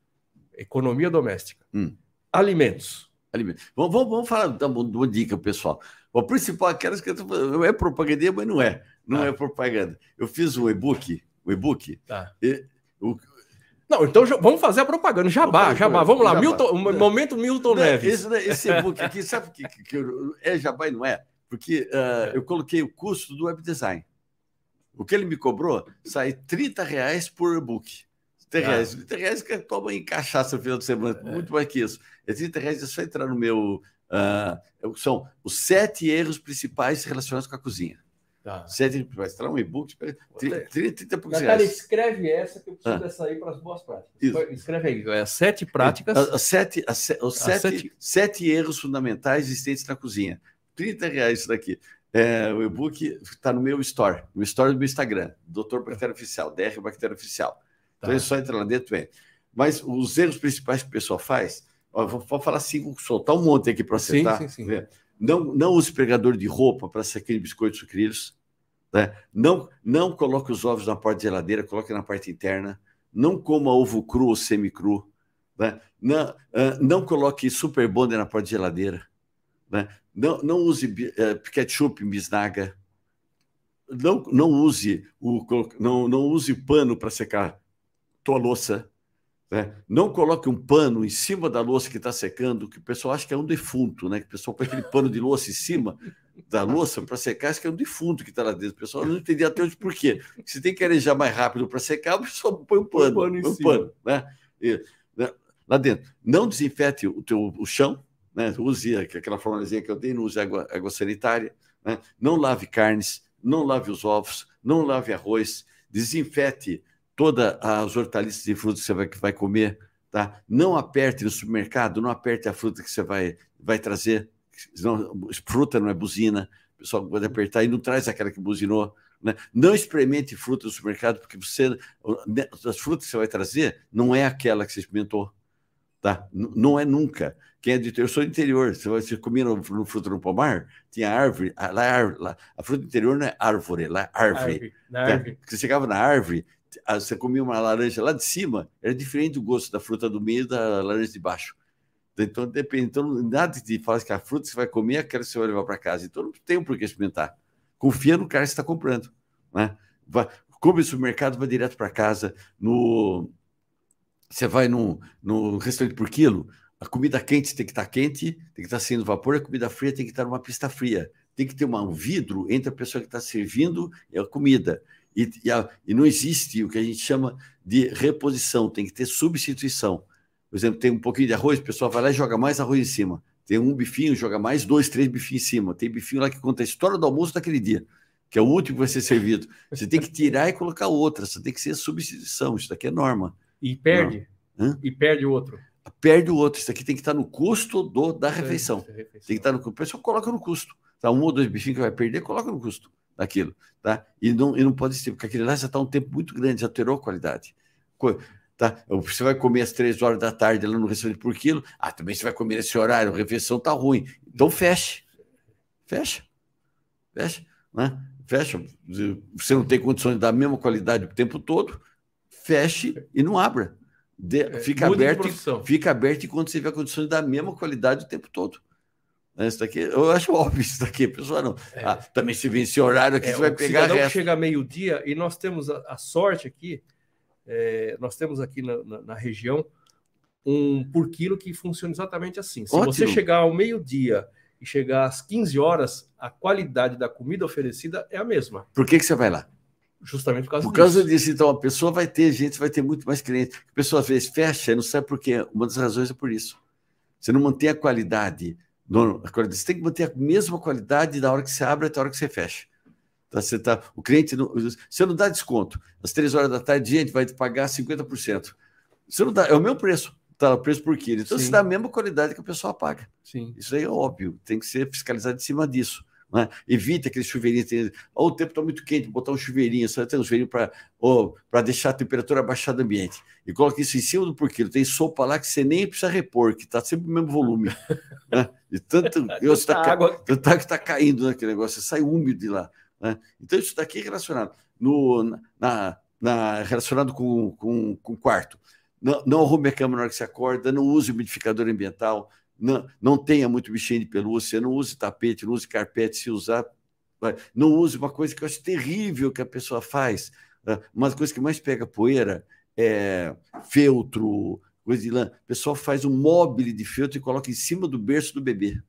Economia doméstica. Hum. Alimentos. Alimentos. Vamos, vamos, vamos falar de uma dica, pessoal. O principal, aquelas que eu é propaganda, mas não é. Não ah. é propaganda. Eu fiz o e-book. O e-book. Tá. E, o, não, então vamos fazer a propaganda. Jabá, jabá. Vamos lá, jabá. Milton, momento Milton não, Neves. Esse, esse e-book aqui, sabe o que, que, é jabá e não é? Porque uh, eu coloquei o custo do web design. O que ele me cobrou sai 30 reais por e-book. 30 ah. 30 reais que toma em cachaça no final de semana, é. muito mais que isso. É 30 reais, é só entrar no meu. Uh, são os sete erros principais relacionados com a cozinha. Tá. Sete, vai entrar um e-book, 30, 30 e poucos reais. escreve essa que eu preciso ah. dessa aí para as boas práticas. Isso. Escreve aí, é sete práticas. As sete, as, os sete, sete... sete erros fundamentais existentes na cozinha. 30 reais isso daqui. É, o e-book está no meu store, no store do meu Instagram, Doutor Bactéria Oficial, DR Bactéria Oficial. Tá. Então é só entrar lá dentro, vem. Mas os erros principais que o pessoal faz, ó, vou, vou falar cinco, soltar um monte aqui para acertar. Sim, sim, sim. Não, não use pregador de roupa para secar biscoitos sucrilhos. Né? Não, não coloque os ovos na porta de geladeira, coloque na parte interna. Não coma ovo cru ou semi-cru. Né? Não, uh, não coloque super bonder na porta de geladeira. Né? Não, não use uh, ketchup bisnaga. Não, não use o não, não use pano para secar tua louça. Né? Não coloque um pano em cima da louça que está secando, que o pessoal acha que é um defunto, né? Que o pessoal põe aquele pano de louça em cima da louça para secar, acho que é um defunto que está lá dentro. O pessoal não entendia até hoje por quê. Se tem que arejar mais rápido para secar, o pessoal põe um pano. Põe um pano, em um cima. pano né? E, né? Lá dentro. Não desinfete o, teu, o chão, né? use aquela formulazinha que eu dei, não use água, água sanitária. Né? Não lave carnes, não lave os ovos, não lave arroz, desinfete todas as hortaliças e frutas que você vai, que vai comer, tá? Não aperte no supermercado, não aperte a fruta que você vai, vai trazer, senão, fruta não é buzina, o pessoal pode apertar e não traz aquela que buzinou. Né? Não experimente fruta no supermercado, porque você, né, as frutas que você vai trazer não é aquela que você experimentou. Tá? não é nunca. Quem é de eu sou do interior. Você, você comia no, no fruto no pomar, tinha árvore, lá, é lá, a fruta do interior não é árvore, lá é árvore. árvore, tá? árvore. Você chegava na árvore, ah, você comia uma laranja lá de cima, era diferente do gosto da fruta do meio da laranja de baixo. Então, depende. Então, nada de falar que a fruta que você vai comer aquela que você vai levar para casa. Então, não tem por que experimentar. Confia no cara que está comprando. Né? Vai, come no supermercado, vai direto para casa. No, você vai no, no restaurante por quilo, a comida quente tem que estar tá quente, tem que estar tá sendo vapor, a comida fria tem que estar tá numa pista fria. Tem que ter uma, um vidro entre a pessoa que está servindo e a comida. E, e, a, e, não existe o que a gente chama de reposição, tem que ter substituição. Por exemplo, tem um pouquinho de arroz, o pessoal vai lá e joga mais arroz em cima. Tem um bifinho, joga mais dois, três bifinhos em cima. Tem bifinho lá que conta a história do almoço daquele dia, que é o último que vai ser servido. Você tem que tirar e colocar outra, você tem que ser substituição, isso daqui é norma. E perde? E perde o outro. Perde o outro. Isso aqui tem que estar no custo do, da refeição. Tem que estar no O pessoal coloca no custo. Tá, um ou dois bifinhos que vai perder, coloca no custo daquilo, tá? E não, e não pode ser, porque aquele lá já está um tempo muito grande, já alterou a qualidade. Tá? Você vai comer às três horas da tarde lá no restaurante por quilo, ah, também você vai comer nesse horário, a refeição tá ruim. Então feche. Fecha. Fecha. Né? Fecha. Você não tem condições de dar a mesma qualidade o tempo todo, feche e não abra. De, é, fica, aberto, fica aberto enquanto você tiver condições de dar a mesma qualidade o tempo todo. Né, isso daqui, eu acho óbvio isso daqui, pessoal não. É. Ah, também se vem esse horário aqui, é, você vai pegar. Cidadão chega meio-dia e nós temos a, a sorte aqui, é, nós temos aqui na, na, na, região um por quilo que funciona exatamente assim. Se Ótimo. você chegar ao meio-dia e chegar às 15 horas, a qualidade da comida oferecida é a mesma. Por que, que você vai lá? Justamente por causa por causa disso. disso. Então, a pessoa vai ter gente, vai ter muito mais clientes. A pessoa às vezes fecha e não sabe por quê. Uma das razões é por isso. Você não mantém a qualidade. A qualidade. Você tem que manter a mesma qualidade da hora que você abre até a hora que você fecha. Tá, você tá, o cliente não, você não dá desconto. Às três horas da tarde, gente, vai te pagar 50%. Você não dá, é o meu preço. Tá, o preço por quilo. Então, Sim. você dá a mesma qualidade que a pessoa paga. Sim. Isso aí é óbvio, tem que ser fiscalizado em cima disso. Né? Evite aquele chuveirinho. Oh, o tempo está muito quente, botar um chuveirinho, só tem um chuveirinho para deixar a temperatura abaixar do ambiente. E coloque isso em cima do porquilo. Tem sopa lá que você nem precisa repor, que está sempre o mesmo volume. (laughs) né? De tanto (laughs) está água que está caindo naquele negócio, você sai úmido de lá. Né? Então, isso daqui é relacionado. No, na, na, relacionado com, com, com quarto. Não, não arrume a cama na hora que você acorda, não use umidificador ambiental, não, não tenha muito bichinho de pelúcia, não use tapete, não use carpete, se usar, não use uma coisa que eu acho terrível que a pessoa faz. Né? Uma coisa que mais pega poeira é feltro, coisa de lã. O pessoal faz um móvel de feltro e coloca em cima do berço do bebê.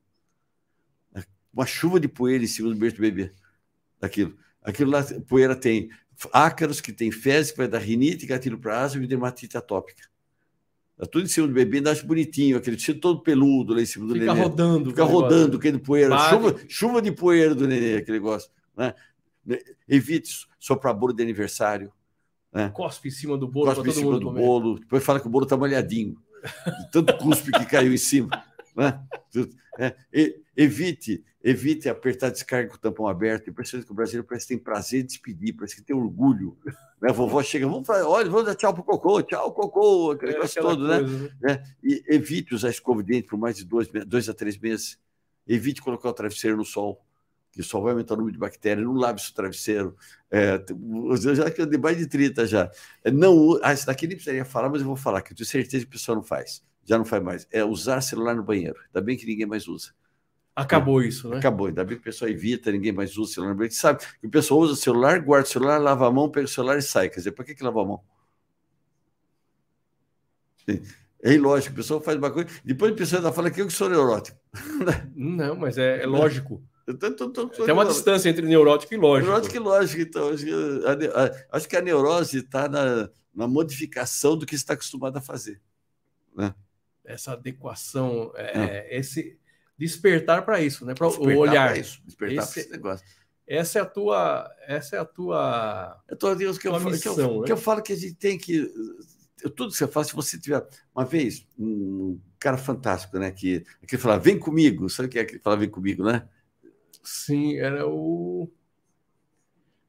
Uma chuva de poeira em cima do berço do bebê. Aquilo. Aquilo lá, poeira tem ácaros, que tem fezes, que vai dar rinite, gatilho para asma e dermatite atópica. Tá tudo em cima do bebê, ainda acho bonitinho, aquele tecido todo peludo lá em cima do Fica neném. rodando. Fica rodando, aquele poeira. Chuva, chuva de poeira do neném, aquele negócio. Né? Evite soprar bolo de aniversário. Né? Cospe em cima do bolo Cospe em cima do comer. bolo. Depois fala que o bolo está molhadinho. tanto cuspe que caiu em cima. Né? É, evite, evite apertar descarga com o tampão aberto. Impressionante que o brasileiro parece que tem prazer de despedir, parece que tem orgulho. Né? A vovó chega, vamos falar, olha, vamos dar tchau pro cocô, tchau, cocô, aquele é, negócio todo, né? coisa, né? né? E evite usar escova de dente por mais de dois, dois a três meses. Evite colocar o travesseiro no sol, que o sol vai aumentar o número de bactérias. Não lave seu travesseiro. É, eu já que dei mais de 30 já. É, não, ah, isso daqui nem precisaria falar, mas eu vou falar, que eu tenho certeza que o pessoal não faz já não faz mais. É usar celular no banheiro. Ainda bem que ninguém mais usa. Acabou isso, né? Acabou. Ainda bem que o pessoal evita, ninguém mais usa o celular no banheiro. Sabe que o pessoal usa o celular, guarda o celular, lava a mão, pega o celular e sai. Quer dizer, para que, que lava a mão? É ilógico, o pessoal faz uma coisa. Depois o pessoal ainda fala que eu sou neurótico. Não, mas é, é lógico. Tô, tô, tô, Tem uma distância entre neurótico e lógico. Neurótico e lógico, então. Acho que a, a, acho que a neurose está na, na modificação do que está acostumado a fazer. Né? essa adequação, é, é. esse despertar para isso, né? Para o olhar. Isso, despertar esse, esse negócio. Essa é a tua, essa é a tua. Eu tô, Deus, que, eu, missão, que, eu, né? que eu falo que a gente tem que tudo que você faz, se você tiver uma vez um cara fantástico, né? Que que fala, vem comigo, sabe o que é que fala, vem comigo, né? Sim, era o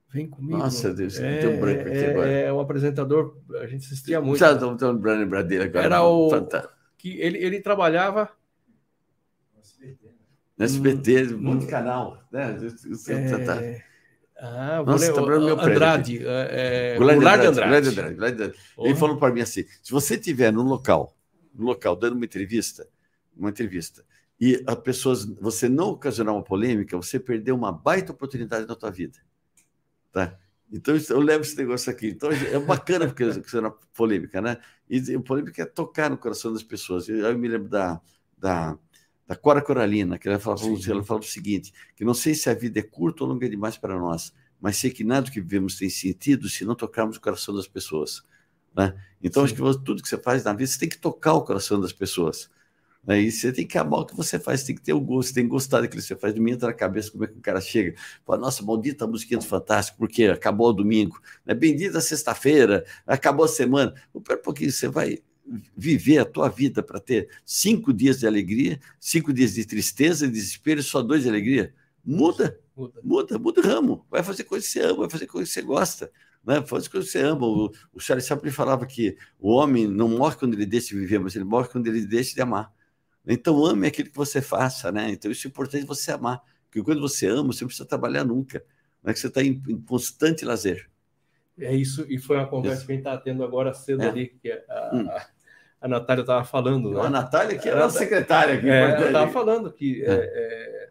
Vem comigo. Nossa Deus, é, tem um branco aqui é, agora. É um apresentador, a gente assistia muito. Já estou lembrando dele agora. Era o fantástico que ele, ele trabalhava. No SBT, um monte de canal. Né? É... Ah, Nossa, ler, tá meu Andrade. É, é, Goulart Andrade. Andrade. Andrade. Ele falou para mim assim: se você estiver num local, num local dando uma entrevista, uma entrevista, e as pessoas, você não ocasionar uma polêmica, você perdeu uma baita oportunidade na tua vida. Tá? Então, eu levo esse negócio aqui. Então, é bacana porque (laughs) você é polêmica, né? E a polêmica é tocar no coração das pessoas. Eu, eu me lembro da, da, da Cora Coralina, que ela falava, ela falava o seguinte, que não sei se a vida é curta ou longa demais para nós, mas sei que nada que vivemos tem sentido se não tocarmos o coração das pessoas. Né? Então, Sim. acho que tudo que você faz na vida, você tem que tocar o coração das pessoas. Aí você tem que amar o que você faz, tem que ter o gosto, você tem que gostar daquilo que você faz. Domingo entra na cabeça como é que o cara chega. Fala, nossa, maldita musiquinha do Fantástico, porque acabou o domingo. Né? Bendita sexta-feira, acabou a semana. Pera um pouquinho, você vai viver a tua vida para ter cinco dias de alegria, cinco dias de tristeza, de desespero e só dois de alegria. Muda, muda, muda, muda o ramo. Vai fazer coisa que você ama, vai fazer coisa que você gosta. Né? Faz coisa que você ama. O, o Charles sempre falava que o homem não morre quando ele deixa de viver, mas ele morre quando ele deixa de amar. Então, ame aquilo que você faça, né? Então, isso é importante você amar. Porque quando você ama, você não precisa trabalhar nunca. Não é que você está em, em, constante lazer. É isso, e foi uma conversa isso. que a gente está tendo agora cedo é. ali, que a, hum. a, a Natália estava falando. Né? A Natália, que era a secretária aqui. É, ela estava falando que é. é.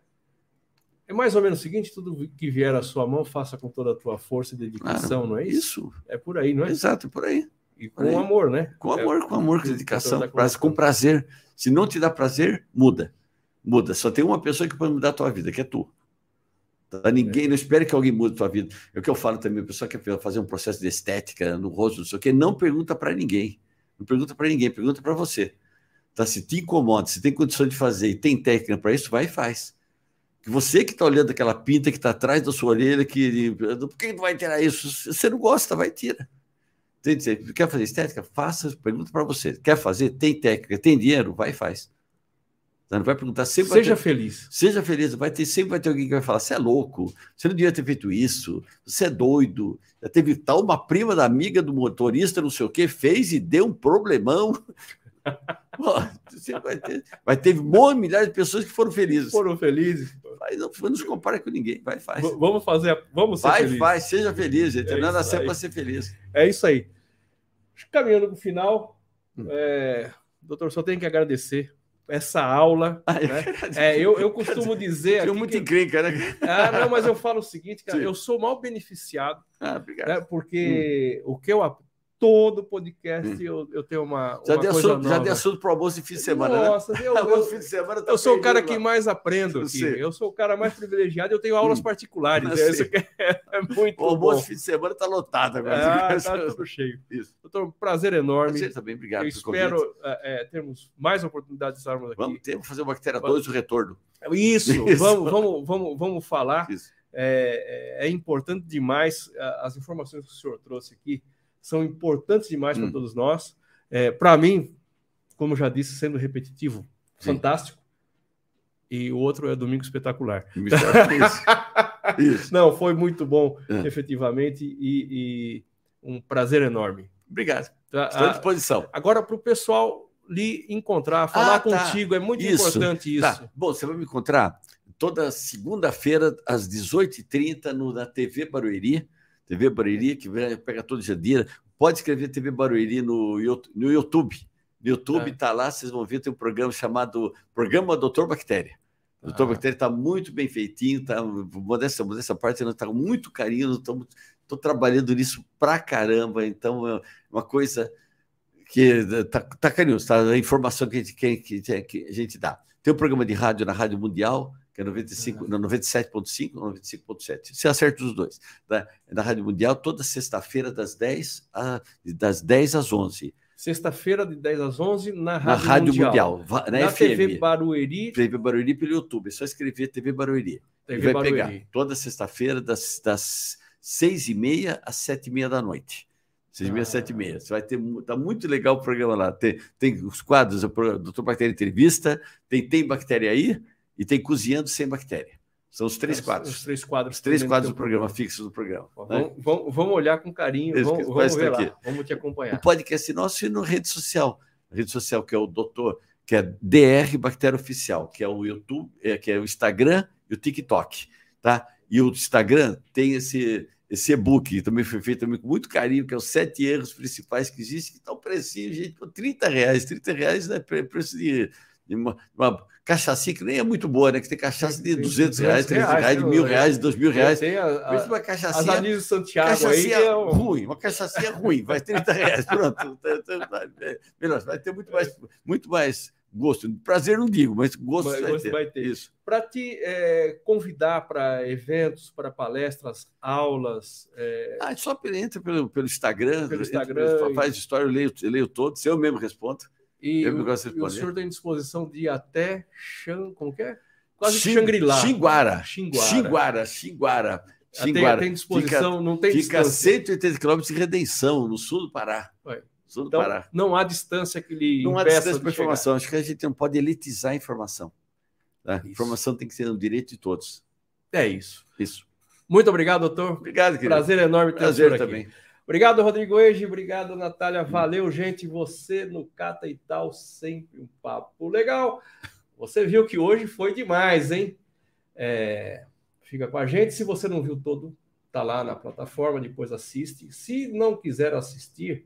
é, mais ou menos o seguinte: tudo que vier à sua mão, faça com toda a tua força e dedicação, claro, não é isso? Isso. É por aí, não é? Exato, por aí. E com por amor, né? Com amor, com amor, com dedicação, com prazer. Se não te dá prazer, muda. Muda. Só tem uma pessoa que pode mudar a tua vida, que é tu. Tá? Ninguém, não espere que alguém mude a tua vida. É o que eu falo também, a pessoa que quer fazer um processo de estética no rosto, não sei o quê, não pergunta para ninguém. Não pergunta para ninguém, pergunta para você. Tá? Se te incomoda, se tem condição de fazer e tem técnica para isso, vai e faz. Que você que está olhando aquela pinta que está atrás da sua orelha, que por que não vai tirar isso? Você não gosta, vai e tira. Quer fazer estética? Faça, pergunta para você. Quer fazer? Tem técnica, tem dinheiro? Vai e faz. Não vai perguntar sempre. Seja ter, feliz. Seja feliz. Vai ter, sempre vai ter alguém que vai falar: você é louco, você não devia ter feito isso, você é doido. Já teve tal uma prima da amiga do motorista, não sei o que, fez e deu um problemão. (laughs) vai, ter, vai ter um milhares de pessoas que foram felizes. Foram felizes. Mas não, não se compara com ninguém. Vai, faz. V vamos fazer. Vamos ser vai, felizes. faz, seja feliz, gente. É Nada sempre para ser feliz. É isso aí. Caminhando para o final, hum. é, doutor, só tenho que agradecer essa aula. (laughs) Ah, né? é, eu, eu costumo dizer. Tenho muito que... encrenca, né? Ah, não, mas eu falo o seguinte, cara, Sim. eu sou mal beneficiado. Ah, obrigado. Né? Porque hum. o que eu todo podcast hum. eu, eu tenho uma. Já, uma dei assunto, já dei assunto para o almoço de fim de semana. Né? Nossa, né? eu, (laughs) eu, fim de semana tá eu sou o cara que mais aprendo aqui. Eu sou o cara mais privilegiado. Eu tenho aulas hum. particulares. Né? Isso é, é muito. O almoço de fim de semana está lotado agora. Ah, tá (laughs) tudo cheio. Isso. Doutor, um prazer enorme. Prazer também, obrigado. Eu espero é, termos mais oportunidades de estarmos aqui. Vamos ter, vamos fazer o Bactéria 2 o retorno. Isso, (laughs) Isso. Vamos, vamos, vamos, vamos falar. É, é, é importante demais as informações que o senhor trouxe aqui são importantes demais hum. para todos nós. É, para mim, como já disse, sendo repetitivo, Sim. fantástico. E o outro é Domingo Espetacular. Isso. (laughs) Isso. Não, foi muito bom, é. efetivamente, e, e, um prazer enorme. Obrigado. Tá, Estou à disposição. Agora, para o pessoal lhe encontrar, falar ah, tá. contigo, é muito isso. importante tá. isso. Tá. Bom, você vai me encontrar toda segunda-feira, às 18h30, no, na TV Barueri TV Barueri, que pega todo dia. Pode escrever TV Barueri no, no YouTube. No YouTube está é. lá, vocês vão ver, tem um programa chamado Programa Doutor Bactéria. O Doutor ah. Bactéria está muito bem feitinho, tá, modesta, modesta parte, está muito carinho, estou trabalhando nisso pra caramba, então é uma coisa que tá, tá carinhoso, tá? A informação que a, gente, que, que, que a gente dá. Tem um programa de rádio na Rádio Mundial, que é 95, uhum. 97.5 ou 95.7. Você acerta os dois. Da, da Rádio Mundial, toda sexta-feira, das 10, a, das 10 às 11. Sexta-feira, de 10 às 11, na Rádio, na Rádio Mundial. Mundial na, na FM. TV Barueri. TV Barueri pelo YouTube. É só escrever TV Barueri. TV vai Barueri. pegar toda sexta-feira, das, das 6 e meia às 7 e meia da noite. 6 e meia, 7 e meia. Você vai ter. Tá muito legal o programa lá. Tem, tem os quadros, o Doutor Bactéria Entrevista, tem Tem Bactéria aí e tem Cozinhando Sem Bactéria. São os três quadros. Os três quadros. Os três quadros do programa, fixos do programa. Né? Vamos, vamos, olhar com carinho, Esse, vamos, vamos ver aqui. lá, vamos te acompanhar. O podcast nosso e na rede social. A rede social que é o doutor, que é DR Bactéria Oficial, que é o YouTube, é, que é o Instagram e o TikTok. Tá? E o Instagram tem esse, esse e-book, que também foi feito também com muito carinho, que é os sete erros principais que existem, que estão precinho, gente, por 30 reais. 30 reais é preço de uma, uma cachaça que nem é muito boa, né? Que tem cachaça de 200 reais, 300 reais, de mil reais, dois mil reais. Tem a, uma cachaça. De Santiago cachaça é um... ruim, uma cachaça ruim, vai 30 reais, pronto. (laughs) Melhor, vai ter muito mais, muito mais gosto. Prazer não digo, mas gosto, mas, vai, gosto ter. vai, ter. Isso. Para te é, convidar para eventos, para palestras, aulas. É... Ah, só entra pelo, pelo Instagram, pelo Instagram entra, faz história, eu leio, eu leio todos, eu mesmo respondo. E, o, e o senhor tem disposição de ir até Xang, como que é? Quase Xing, Xangri-Lá. Xinguara. Xinguara. Xinguara. Xinguara. Xinguara. Tem, tem disposição, fica, não tem Fica distância. 180 quilômetros de Redenção, no sul do Pará. Sul do então, Pará. Não há distância que lhe Não há distância para informação. Acho que a gente não pode elitizar a informação. Tá? Informação tem que ser um direito de todos. É isso. Isso. Muito obrigado, doutor. Obrigado, querido. Prazer enorme ter Prazer também. Aqui. Obrigado, Rodrigo Eiji. Obrigado, Natália. Valeu, gente. Você no Cata e tal, sempre um papo legal. Você viu que hoje foi demais, hein? É... Fica com a gente. Se você não viu todo, tá lá na plataforma, depois assiste. Se não quiser assistir,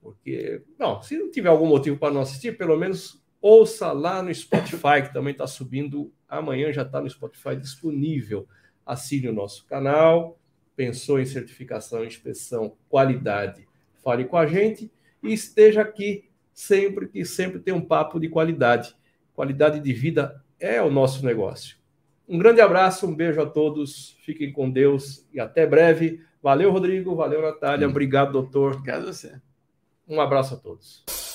porque. Não, se não tiver algum motivo para não assistir, pelo menos ouça lá no Spotify, que também está subindo. Amanhã já está no Spotify disponível. Assine o nosso canal pensou em certificação, inspeção, qualidade, fale com a gente e esteja aqui sempre que sempre tem um papo de qualidade. Qualidade de vida é o nosso negócio. Um grande abraço, um beijo a todos, fiquem com Deus e até breve. Valeu, Rodrigo, valeu, Natália, obrigado, doutor. Obrigado a você. Um abraço a todos.